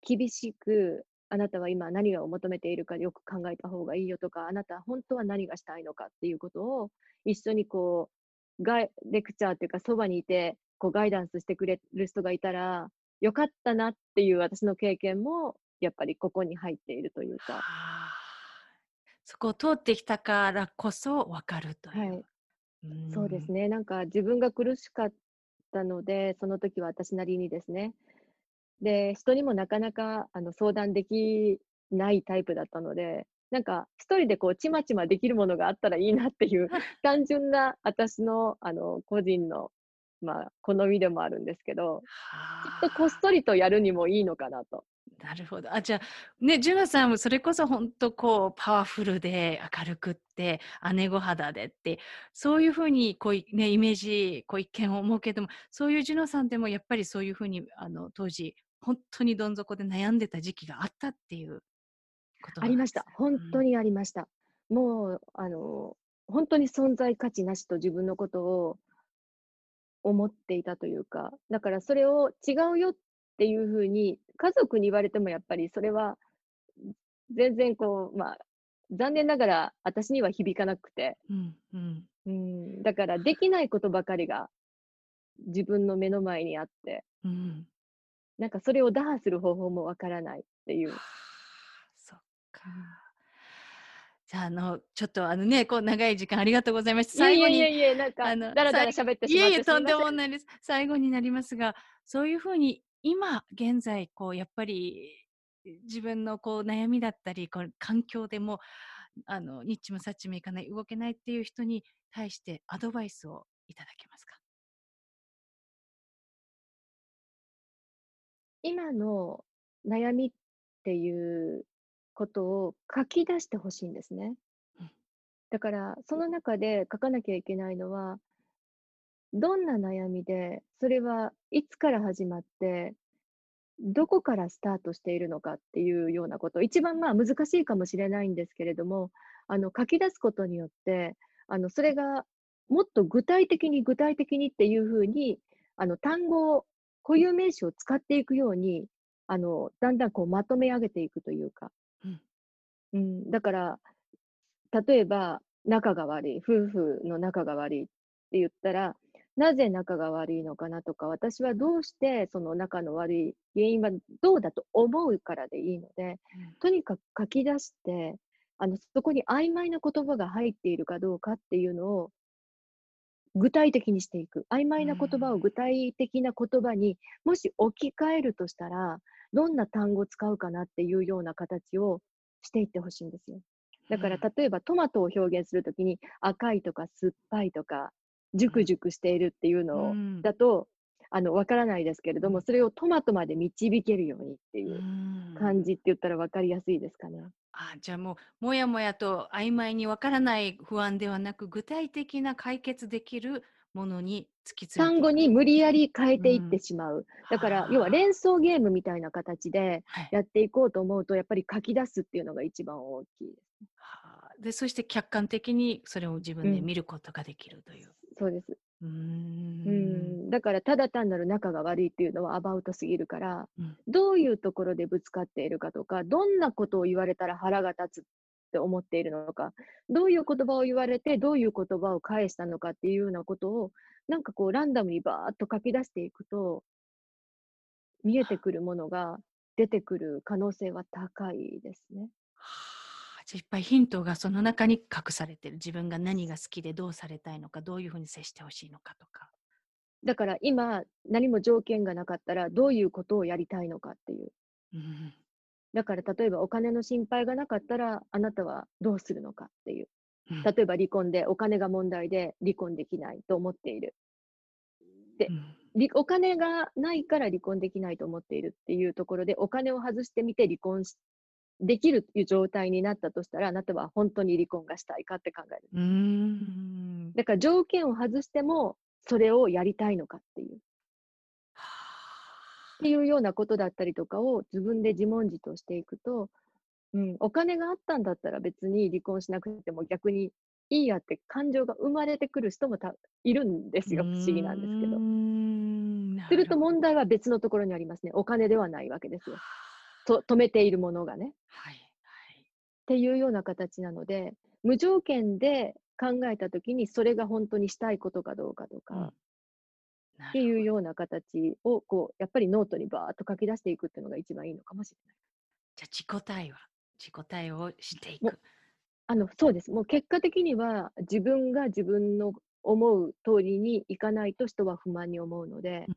厳しく、あなたは今何を求めているかよく考えた方がいいよとか、あなたは本当は何がしたいのかっていうことを一緒にこう、ガイレクチャーっていうか、そばにいて、こうガイダンスしてくれる人がいたら、よかったなっていう私の経験も、やっぱりここに入っているというか、はあそこを通ってきたからこそ分かるという。はい。うんそうですね。なんか自分が苦しかったので、その時は私なりにですね。で、人にもなかなかあの相談できないタイプだったので、なんか一人でこうちまちまできるものがあったらいいなっていう 単純な私のあの個人のまあ好みでもあるんですけど、はきっとこっそりとやるにもいいのかなと。なるほど。あ、じゃあ、ね、ジュナさんもそれこそ本当こう、パワフルで明るくって、姉御肌でって、そういうふうにこうい、ね、イメージ、こう一見思うけども、そういうジュナさんでもやっぱりそういうふうに、あの、当時、本当にどん底で悩んでた時期があったっていうことありました。本当に。にありました。もう、あの、本当に存在価値なしと自分のことを思っていたというか、だからそれを違うよっていうふうに家族に言われてもやっぱりそれは全然こう、まあ、残念ながら私には響かなくて、うん、うん。うん、だからできないことばかりが自分の目の前にあって、うん。なんかそれを打破する方法もわからないっていうは。あそっか。じゃあ、あの、ちょっとあのね、こう長い時間ありがとうございました。最後に、いえいえ、なんかあのだらだら最喋ってしまっていえいえ、とんでもないです。最後になりますが、そういうふうに今現在、こう、やっぱり自分のこう悩みだったり、こう環境でも、あの、ニッチもサッチもいかない、動けないっていう人に対してアドバイスをいただけ今の悩みっていうことを書き出してほしいんですね。うん。だから、その中で書かなきゃいけないのは、どんな悩みで、それはいつから始まって、どこからスタートしているのかっていうようなこと、一番まあ難しいかもしれないんですけれども、あの書き出すことによって、あのそれがもっと具体的に具体的にっていうふうに、あの単語を固有名詞を使っていくように、あの、だんだんこうまとめ上げていくというか。うん。うん、だから、例えば、仲が悪い、夫婦の仲が悪いって言ったら、なぜ仲が悪いのかなとか、私はどうしてその仲の悪い原因はどうだと思うからでいいので、とにかく書き出して、あの、そこに曖昧な言葉が入っているかどうかっていうのを具体的にしていく。曖昧な言葉を具体的な言葉にもし置き換えるとしたら、どんな単語を使うかなっていうような形をしていってほしいんですよ。だから、例えばトマトを表現するときに赤いとか酸っぱいとか、熟熟しているっていうのだと、あの、わからないですけれども、うんそれをトマトまで導けるようにっていううん感じって言ったらわかりやすいですかね。あじゃあもうもやもやと曖昧にわからない不安ではなく具体的な解決できるものに突き詰め単語に無理やり変えていってしまう。だから、要はは連想ゲームみたいな形でやっていこうと思うと、やっぱり書き出すっていうのが一番大きいです。はあでそして客観的にそれを自分でうん見ることができるという。そうです。うん。だから、ただ単なる仲が悪いっていうのはアバウトすぎるから、うんどういうところでぶつかっているかとか、どんなことを言われたら腹が立つって思っているのか、どういう言葉を言われて、どういう言葉を返したのかっていうようなことを、なんかこう、ランダムにバーッと書き出していくと、見えてくるものが出てくる可能性は高いですね。はあじゃあいっぱいヒントがその中に隠されてる自分が何が好きでどうされたいのかどういうふうに接してほしいのかとか。だから今、何も条件がなかったら、どういうことをやりたいのかっていう。うんだから例えばお金の心配がなかったら、あなたはどうするのかっていう。うん例えば離婚でお金が問題で離婚できないと思っている。でお金がないから離婚できないと思っているっていうところで、お金を外してみて離婚しできるっていう状態になったとしたら、あなたは本当に離婚がしたいかって考える。だから条件を外しても、それをやりたいのかっていう。っていうようなことだったりとかを自分で自問自答していくと、うん、お金があったんだったら別に離婚しなくても逆にいいやって感情が生まれてくる人もたいるんですよ。不思議なんですけど。どすると問題は別のところにありますね。お金ではないわけですよ。と止めているものがね。はい。っていうような形なので、無条件で考えたときに、それが本当にしたいことかどうかとか、うんっていうような形を、こう、やっぱりノートにバーっと書き出していくっていうのが一番いいのかもしれない。じゃあ自己対話、自己対話をしていもく。あの、そうです。もう結果的には、自分が自分の思う通りにいかないと人は不満に思うのでうん、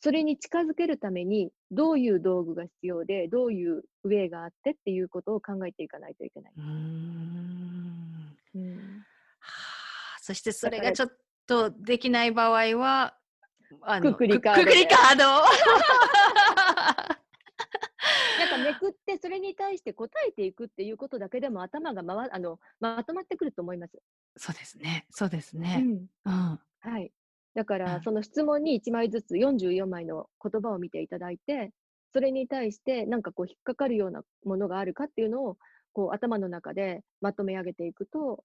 それに近づけるために、どういう道具が必要で、どういうウェイがあってっていうことを考えていかないといけない。うーん。うんはあ、そしてそれがちょっとできない場合は、あくくりカードでくくりカードをなんかめくって、それに対して答えていくっていうことだけでも頭が回あのまとまってくると思います。そうですね。そうですうね。んうん。はい。だかうんら、その質問に1枚ずつ44枚の言葉を見ていただいて、それに対してなんかこう引っかかるようなものがあるかっていうのをこう頭の中でまとめ上げていくと、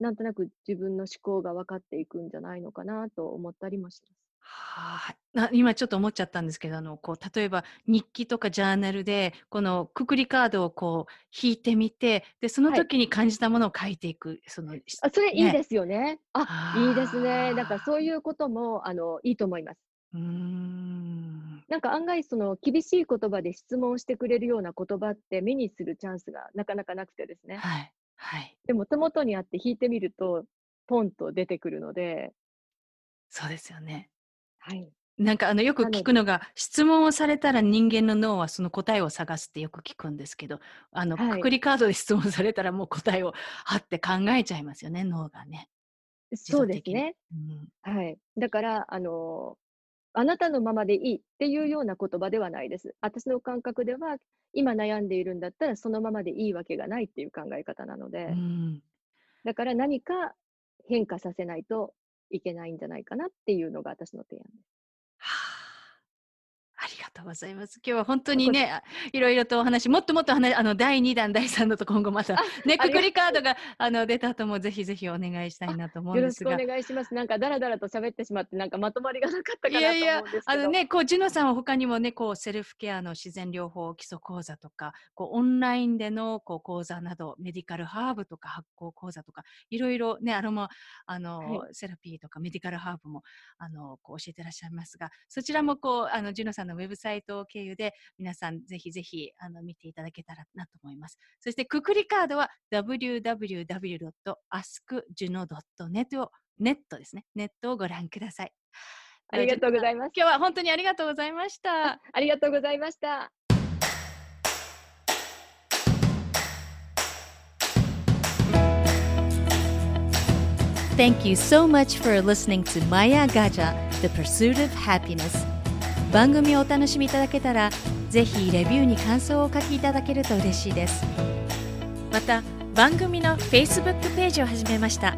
なんとなく自分の思考が分かっていくんじゃないのかなと思ったりもします。はあ、な今ちょっと思っちゃったんですけどあのこう例えば日記とかジャーナルでこのくくりカードをこう引いてみてでそのはい時に感じたものを書いていく、そのしあ、それいいねですよね。あ、いいですね。だからそうういうこともあのいいと思います。ーんなんか案外その厳しい言葉で質問してくれるような言葉って目にするチャンスがなかなかなくてですね。はいはいでも手元にあって弾いてみると、ポンと出てくるので、そうですよねはい。なんかあのよく聞くのが質問をされたら人間の脳はその答えを探すってよく聞くんですけどあの、はいくくりカードで質問されたらもう答えをはって考えちゃいますよね脳がね。自そうですね。うんはい。だから、あのあなたのままでいいっていうような言葉ではないです。私の感覚では、今悩んでいるんだったらそのままでいいわけがないっていう考え方なので、うんだから何か変化させないといけないんじゃないかなっていうのが私の提案です。とうございます。今日は本当にね、あいろいろとお話、もっともっと話、あの第2弾、第3弾と今後また、ね、ありがくくりカードがあの出た後もぜひぜひお願いしたいなと思うんよろしくおですが。願いします。なんかだらだらと喋ってしまって、なんかまとまりがなかったかなといやいや思うんですけど。あのね、こう、ジュノさんは他にもね、こう、セルフケアの自然療法基礎講座とか、こう、オンラインでのこう講座など、メディカルハーブとか発酵講座とか、いろいろね、アロマ、あの、はセラピーとかメディカルハーブも、あの、こう教えてらっしゃいますが、そちらもこう、あの、ジュノさんのウェブサイトを経由で、皆さんぜひぜひ、あの、見ていただけたらなと思います。そして、くくりカードは www.askjuno.net を、ネットですね。ネットをご覧ください。ありがとうございいます。今日は本当にありがとうございました。ありがとうございました。Thank you so much for listening to Maya Gaja, The Pursuit of Happiness. 番組をお楽しみいただけたら、ぜひレビューに感想をお書きいただけると嬉しいです。また、番組の Facebook ページを始めました。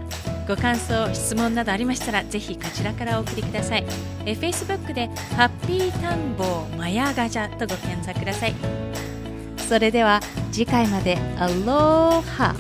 ご感想、質問などありましたら、ぜひこちらからお送りください。え Facebook で、ハッピータンボーマヤガジャとご検索ください。それでは、次回まで、アローハ